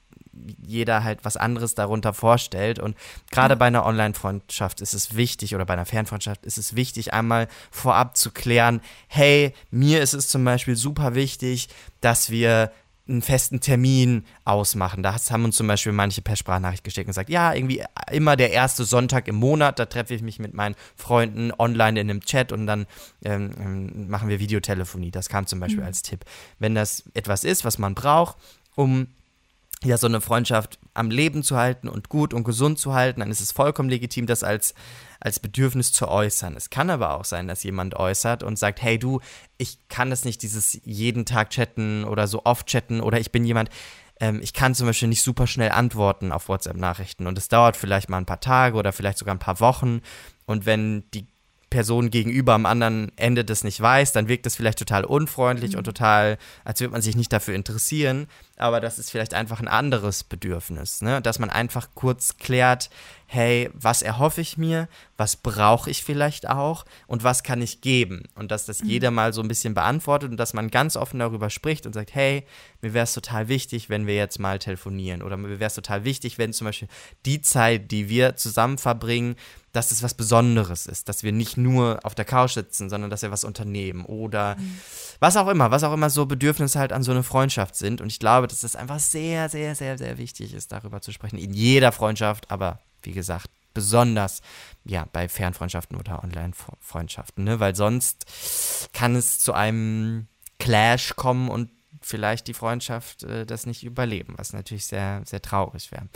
jeder halt was anderes darunter vorstellt. Und gerade bei einer Online-Freundschaft ist es wichtig oder bei einer Fernfreundschaft ist es wichtig, einmal vorab zu klären, hey, mir ist es zum Beispiel super wichtig, dass wir einen festen Termin ausmachen. Da haben uns zum Beispiel manche per Sprachnachricht gesteckt und gesagt, ja, irgendwie immer der erste Sonntag im Monat, da treffe ich mich mit meinen Freunden online in einem Chat und dann ähm, ähm machen wir Videotelefonie. Das kam zum Beispiel mhm. als Tipp. Wenn das etwas ist, was man braucht, um ja, so eine Freundschaft am Leben zu halten und gut und gesund zu halten, dann ist es vollkommen legitim, das als, als Bedürfnis zu äußern. Es kann aber auch sein, dass jemand äußert und sagt, hey du, ich kann das nicht, dieses jeden Tag chatten oder so oft chatten oder ich bin jemand, ähm, ich kann zum Beispiel nicht super schnell antworten auf WhatsApp-Nachrichten und es dauert vielleicht mal ein paar Tage oder vielleicht sogar ein paar Wochen und wenn die Person gegenüber am anderen Ende das nicht weiß, dann wirkt das vielleicht total unfreundlich mhm. und total, als würde man sich nicht dafür interessieren. Aber das ist vielleicht einfach ein anderes Bedürfnis, ne? dass man einfach kurz klärt, hey, was erhoffe ich mir, was brauche ich vielleicht auch und was kann ich geben? Und dass das mhm. jeder mal so ein bisschen beantwortet und dass man ganz offen darüber spricht und sagt, hey, mir wäre es total wichtig, wenn wir jetzt mal telefonieren oder mir wäre es total wichtig, wenn zum Beispiel die Zeit, die wir zusammen verbringen, dass es was Besonderes ist, dass wir nicht nur auf der Couch sitzen, sondern dass wir was unternehmen oder mhm. was auch immer, was auch immer so Bedürfnisse halt an so eine Freundschaft sind. Und ich glaube, dass das einfach sehr, sehr, sehr, sehr wichtig ist, darüber zu sprechen. In jeder Freundschaft, aber wie gesagt, besonders ja bei Fernfreundschaften oder Online-Freundschaften, ne? weil sonst kann es zu einem Clash kommen und vielleicht die Freundschaft äh, das nicht überleben, was natürlich sehr, sehr traurig wäre.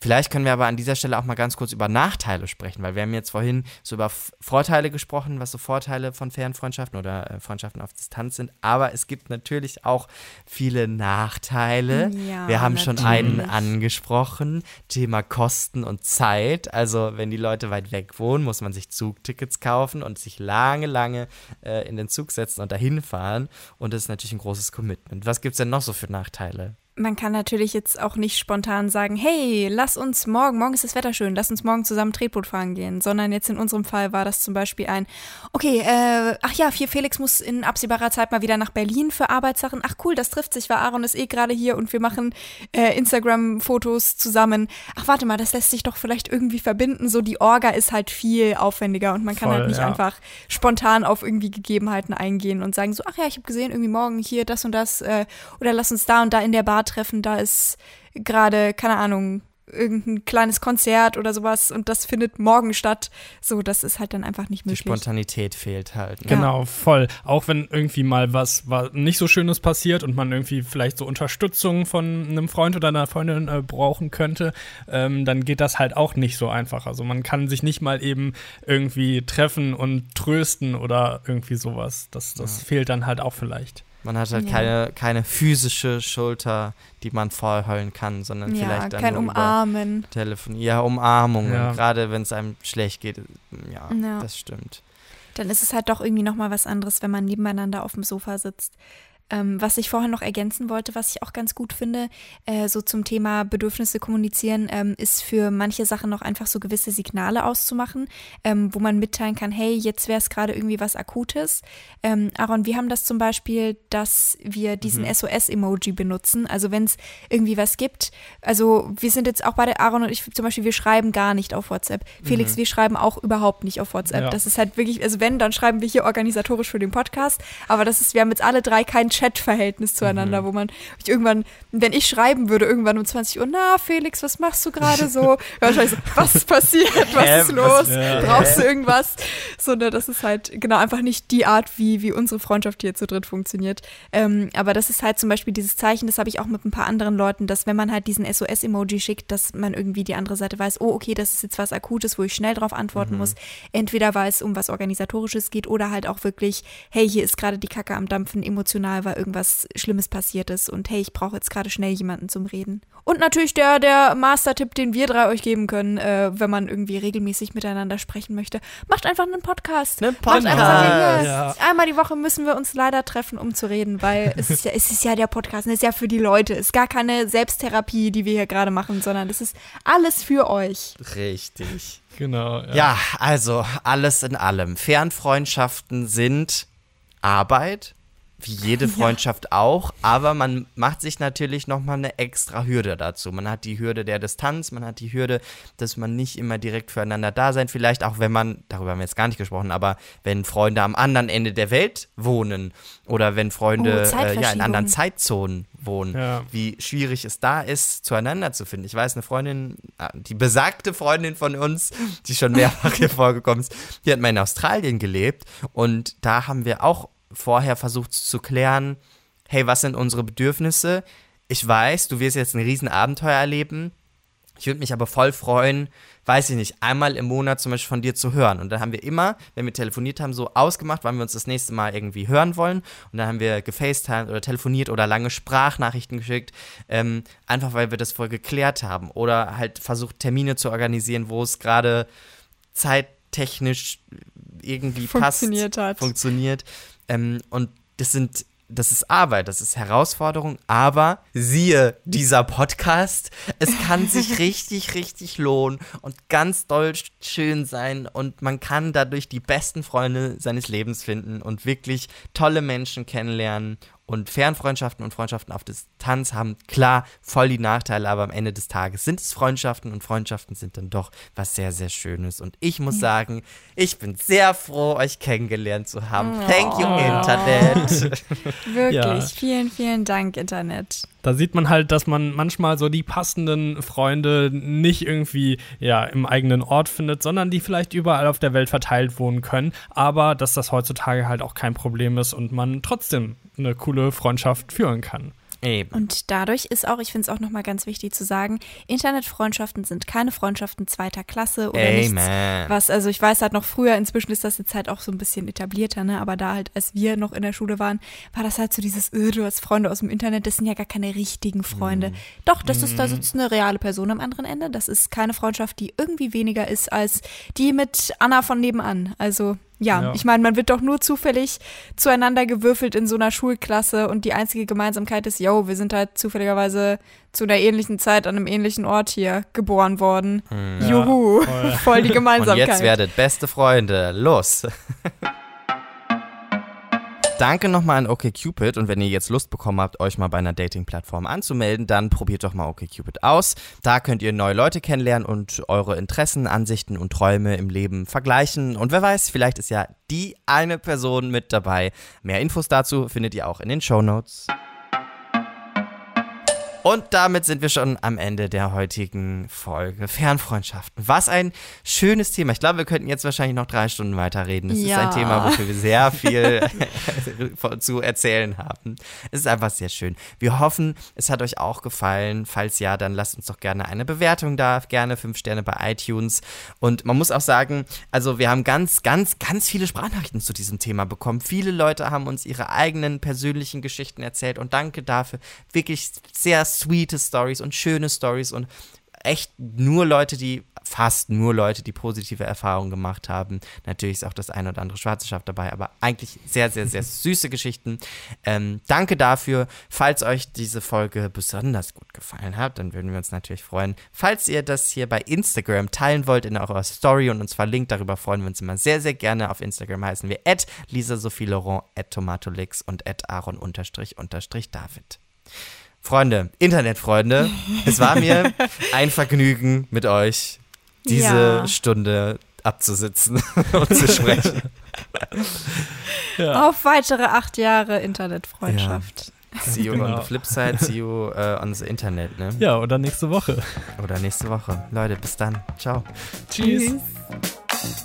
Vielleicht können wir aber an dieser Stelle auch mal ganz kurz über Nachteile sprechen, weil wir haben jetzt vorhin so über Vorteile gesprochen, was so Vorteile von fairen Freundschaften oder äh, Freundschaften auf Distanz sind, aber es gibt natürlich auch viele Nachteile. Ja, wir haben natürlich. schon einen angesprochen, Thema Kosten und Zeit. Also wenn die Leute weit weg wohnen, muss man sich Zugtickets kaufen und sich lange, lange äh, in den Zug setzen und dahin fahren und das ist natürlich ein großes Commitment. Was was gibt es denn noch so für Nachteile? Man kann natürlich jetzt auch nicht spontan sagen, hey, lass uns morgen, morgen ist das Wetter schön, lass uns morgen zusammen Tretboot fahren gehen, sondern jetzt in unserem Fall war das zum Beispiel ein, okay, äh, ach ja, hier Felix muss in absehbarer Zeit mal wieder nach Berlin für Arbeitssachen. Ach cool, das trifft sich, weil Aaron ist eh gerade hier und wir machen äh, Instagram-Fotos zusammen. Ach warte mal, das lässt sich doch vielleicht irgendwie verbinden. So die Orga ist halt viel aufwendiger und man kann Voll, halt nicht ja. einfach spontan auf irgendwie Gegebenheiten eingehen und sagen so, ach ja, ich habe gesehen, irgendwie morgen hier das und das äh, oder lass uns da und da in der Bar treffen, da ist gerade, keine Ahnung, irgendein kleines Konzert oder sowas und das findet morgen statt. So, das ist halt dann einfach nicht Die möglich. Spontanität fehlt halt. Ne? Genau, voll. Auch wenn irgendwie mal was, was nicht so Schönes passiert und man irgendwie vielleicht so Unterstützung von einem Freund oder einer Freundin äh, brauchen könnte, ähm, dann geht das halt auch nicht so einfach. Also man kann sich nicht mal eben irgendwie treffen und trösten oder irgendwie sowas. Das, das fehlt dann halt auch vielleicht. Man hat halt Ja. keine, keine physische Schulter, die man vollheulen kann, sondern ja, vielleicht dann kein nur über Umarmen. Telefon. Ja, Umarmungen. Ja. Gerade wenn es einem schlecht geht. Ja, Ja. das stimmt. Dann ist es halt doch irgendwie nochmal was anderes, wenn man nebeneinander auf dem Sofa sitzt. Ähm, was ich vorher noch ergänzen wollte, was ich auch ganz gut finde, äh, so zum Thema Bedürfnisse kommunizieren, ähm, ist für manche Sachen noch einfach so gewisse Signale auszumachen, ähm, wo man mitteilen kann, hey, jetzt wäre es gerade irgendwie was Akutes. Ähm, Aaron, wir haben das zum Beispiel, dass wir diesen SOS-Emoji benutzen. Also wenn es irgendwie was gibt, also wir sind jetzt auch bei der Aaron und ich zum Beispiel, wir schreiben gar nicht auf WhatsApp. Felix, wir schreiben auch überhaupt nicht auf WhatsApp. Ja. Das ist halt wirklich, also wenn, dann schreiben wir hier organisatorisch für den Podcast. Aber das ist, wir haben jetzt alle drei kein Chat-Verhältnis zueinander, wo man ich irgendwann, wenn ich schreiben würde, irgendwann um 20 Uhr, na Felix, was machst du gerade so? Wahrscheinlich so, was ist passiert? Was ist los? Brauchst du irgendwas? So, ne, das ist halt genau einfach nicht die Art, wie, wie unsere Freundschaft hier zu dritt funktioniert. Ähm, aber das ist halt zum Beispiel dieses Zeichen, das habe ich auch mit ein paar anderen Leuten, dass wenn man halt diesen SOS-Emoji schickt, dass man irgendwie die andere Seite weiß, oh, okay, das ist jetzt was Akutes, wo ich schnell drauf antworten muss. Entweder weil es um was Organisatorisches geht oder halt auch wirklich, hey, hier ist gerade die Kacke am Dampfen, emotional, weil irgendwas Schlimmes passiert ist und hey, ich brauche jetzt gerade schnell jemanden zum Reden. Und natürlich der, der Master-Tipp, den wir drei euch geben können, äh, wenn man irgendwie regelmäßig miteinander sprechen möchte. Macht einfach einen Podcast. Einen Macht einfach, Podcast. ja, Einmal die Woche müssen wir uns leider treffen, um zu reden, weil es ist ja, es ist ja der Podcast, es ist ja für die Leute. Es ist gar keine Selbsttherapie, die wir hier gerade machen, sondern es ist alles für euch. Richtig. Genau. Ja, also alles in allem. Fernfreundschaften sind Arbeit, wie jede Freundschaft auch, aber man macht sich natürlich nochmal eine extra Hürde dazu. Man hat die Hürde der Distanz, man hat die Hürde, dass man nicht immer direkt füreinander da sein, vielleicht auch wenn man, darüber haben wir jetzt gar nicht gesprochen, aber wenn Freunde am anderen Ende der Welt wohnen oder wenn Oh, Freunde äh, ja, in anderen Zeitzonen wohnen, Ja. wie schwierig es da ist, zueinander zu finden. Ich weiß, eine Freundin, ah, die besagte Freundin von uns, die schon mehrfach hier vorgekommen ist, die hat mal in Australien gelebt und da haben wir auch vorher versucht zu klären, hey, was sind unsere Bedürfnisse? Ich weiß, du wirst jetzt ein Riesenabenteuer erleben. Ich würde mich aber voll freuen, weiß ich nicht, einmal im Monat zum Beispiel von dir zu hören. Und dann haben wir immer, wenn wir telefoniert haben, so ausgemacht, wann wir uns das nächste Mal irgendwie hören wollen. Und dann haben wir gefacetimed oder telefoniert oder lange Sprachnachrichten geschickt, ähm, einfach weil wir das voll geklärt haben. Oder halt versucht, Termine zu organisieren, wo es gerade zeittechnisch irgendwie Funktioniert passt, hat. funktioniert. Ähm, und das sind, das ist Arbeit, das ist Herausforderung, aber siehe dieser Podcast, es kann sich richtig, richtig lohnen und ganz doll sch- schön sein und man kann dadurch die besten Freunde seines Lebens finden und wirklich tolle Menschen kennenlernen. Und Fernfreundschaften und Freundschaften auf Distanz haben klar voll die Nachteile, aber am Ende des Tages sind es Freundschaften und Freundschaften sind dann doch was sehr, sehr Schönes. Und ich muss sagen, ich bin sehr froh, euch kennengelernt zu haben. Thank you, Oh. Internet. Wirklich. Ja. Vielen, vielen Dank, Internet. Da sieht man halt, dass man manchmal so die passenden Freunde nicht irgendwie ja im eigenen Ort findet, sondern die vielleicht überall auf der Welt verteilt wohnen können, aber dass das heutzutage halt auch kein Problem ist und man trotzdem eine coole Freundschaft führen kann. Eben. Und dadurch ist auch, ich finde es auch nochmal ganz wichtig zu sagen, Internetfreundschaften sind keine Freundschaften zweiter Klasse oder nichts. Amen. Was, also ich weiß halt noch früher, inzwischen ist das jetzt halt auch so ein bisschen etablierter, ne? Aber da halt, als wir noch in der Schule waren, war das halt so dieses, öh, du hast Freunde aus dem Internet, das sind ja gar keine richtigen Freunde. Mhm. Doch, das ist, da sitzt eine reale Person am anderen Ende. Das ist keine Freundschaft, die irgendwie weniger ist als die mit Anna von nebenan. Also Ja, Ja. ich meine, man wird doch nur zufällig zueinander gewürfelt in so einer Schulklasse und die einzige Gemeinsamkeit ist, yo, wir sind halt zufälligerweise zu einer ähnlichen Zeit an einem ähnlichen Ort hier geboren worden. Ja, Juhu, voll. voll die Und Gemeinsamkeit. jetzt werdet beste Freunde. Los! Danke nochmal an OkCupid und wenn ihr jetzt Lust bekommen habt, euch mal bei einer Dating-Plattform anzumelden, dann probiert doch mal OkCupid aus. Da könnt ihr neue Leute kennenlernen und eure Interessen, Ansichten und Träume im Leben vergleichen. Und wer weiß, vielleicht ist ja die eine Person mit dabei. Mehr Infos dazu findet ihr auch in den Show Notes. Und damit sind wir schon am Ende der heutigen Folge Fernfreundschaften. Was ein schönes Thema. Ich glaube, wir könnten jetzt wahrscheinlich noch drei Stunden weiterreden. Es Ja. ist ein Thema, wofür wir sehr viel zu erzählen haben. Es ist einfach sehr schön. Wir hoffen, es hat euch auch gefallen. Falls ja, dann lasst uns doch gerne eine Bewertung da. Gerne fünf Sterne bei iTunes. Und man muss auch sagen, also wir haben ganz, ganz, ganz viele Sprachnachrichten zu diesem Thema bekommen. Viele Leute haben uns ihre eigenen persönlichen Geschichten erzählt und danke dafür. Wirklich sehr sweete Stories und schöne Stories und echt nur Leute, die fast nur Leute, die positive Erfahrungen gemacht haben. Natürlich ist auch das eine oder andere schwarze Schaf dabei, aber eigentlich sehr, sehr, sehr süße Geschichten. Ähm, danke dafür. Falls euch diese Folge besonders gut gefallen hat, dann würden wir uns natürlich freuen. Falls ihr das hier bei Instagram teilen wollt in eurer Story und uns verlinkt, darüber freuen wir uns immer sehr, sehr gerne. Auf Instagram heißen wir at Lisa Sophie Laurent, at Tomatolix und at Aaron David. Freunde, Internetfreunde, es war mir ein Vergnügen mit euch diese Ja. Stunde abzusitzen und zu sprechen. Ja. Auf weitere acht Jahre Internetfreundschaft. See you Genau. on the flip side, see you uh, on the Internet, ne? ja, oder nächste Woche. Oder nächste Woche. Leute, bis dann. Ciao. Tschüss. Tschüss.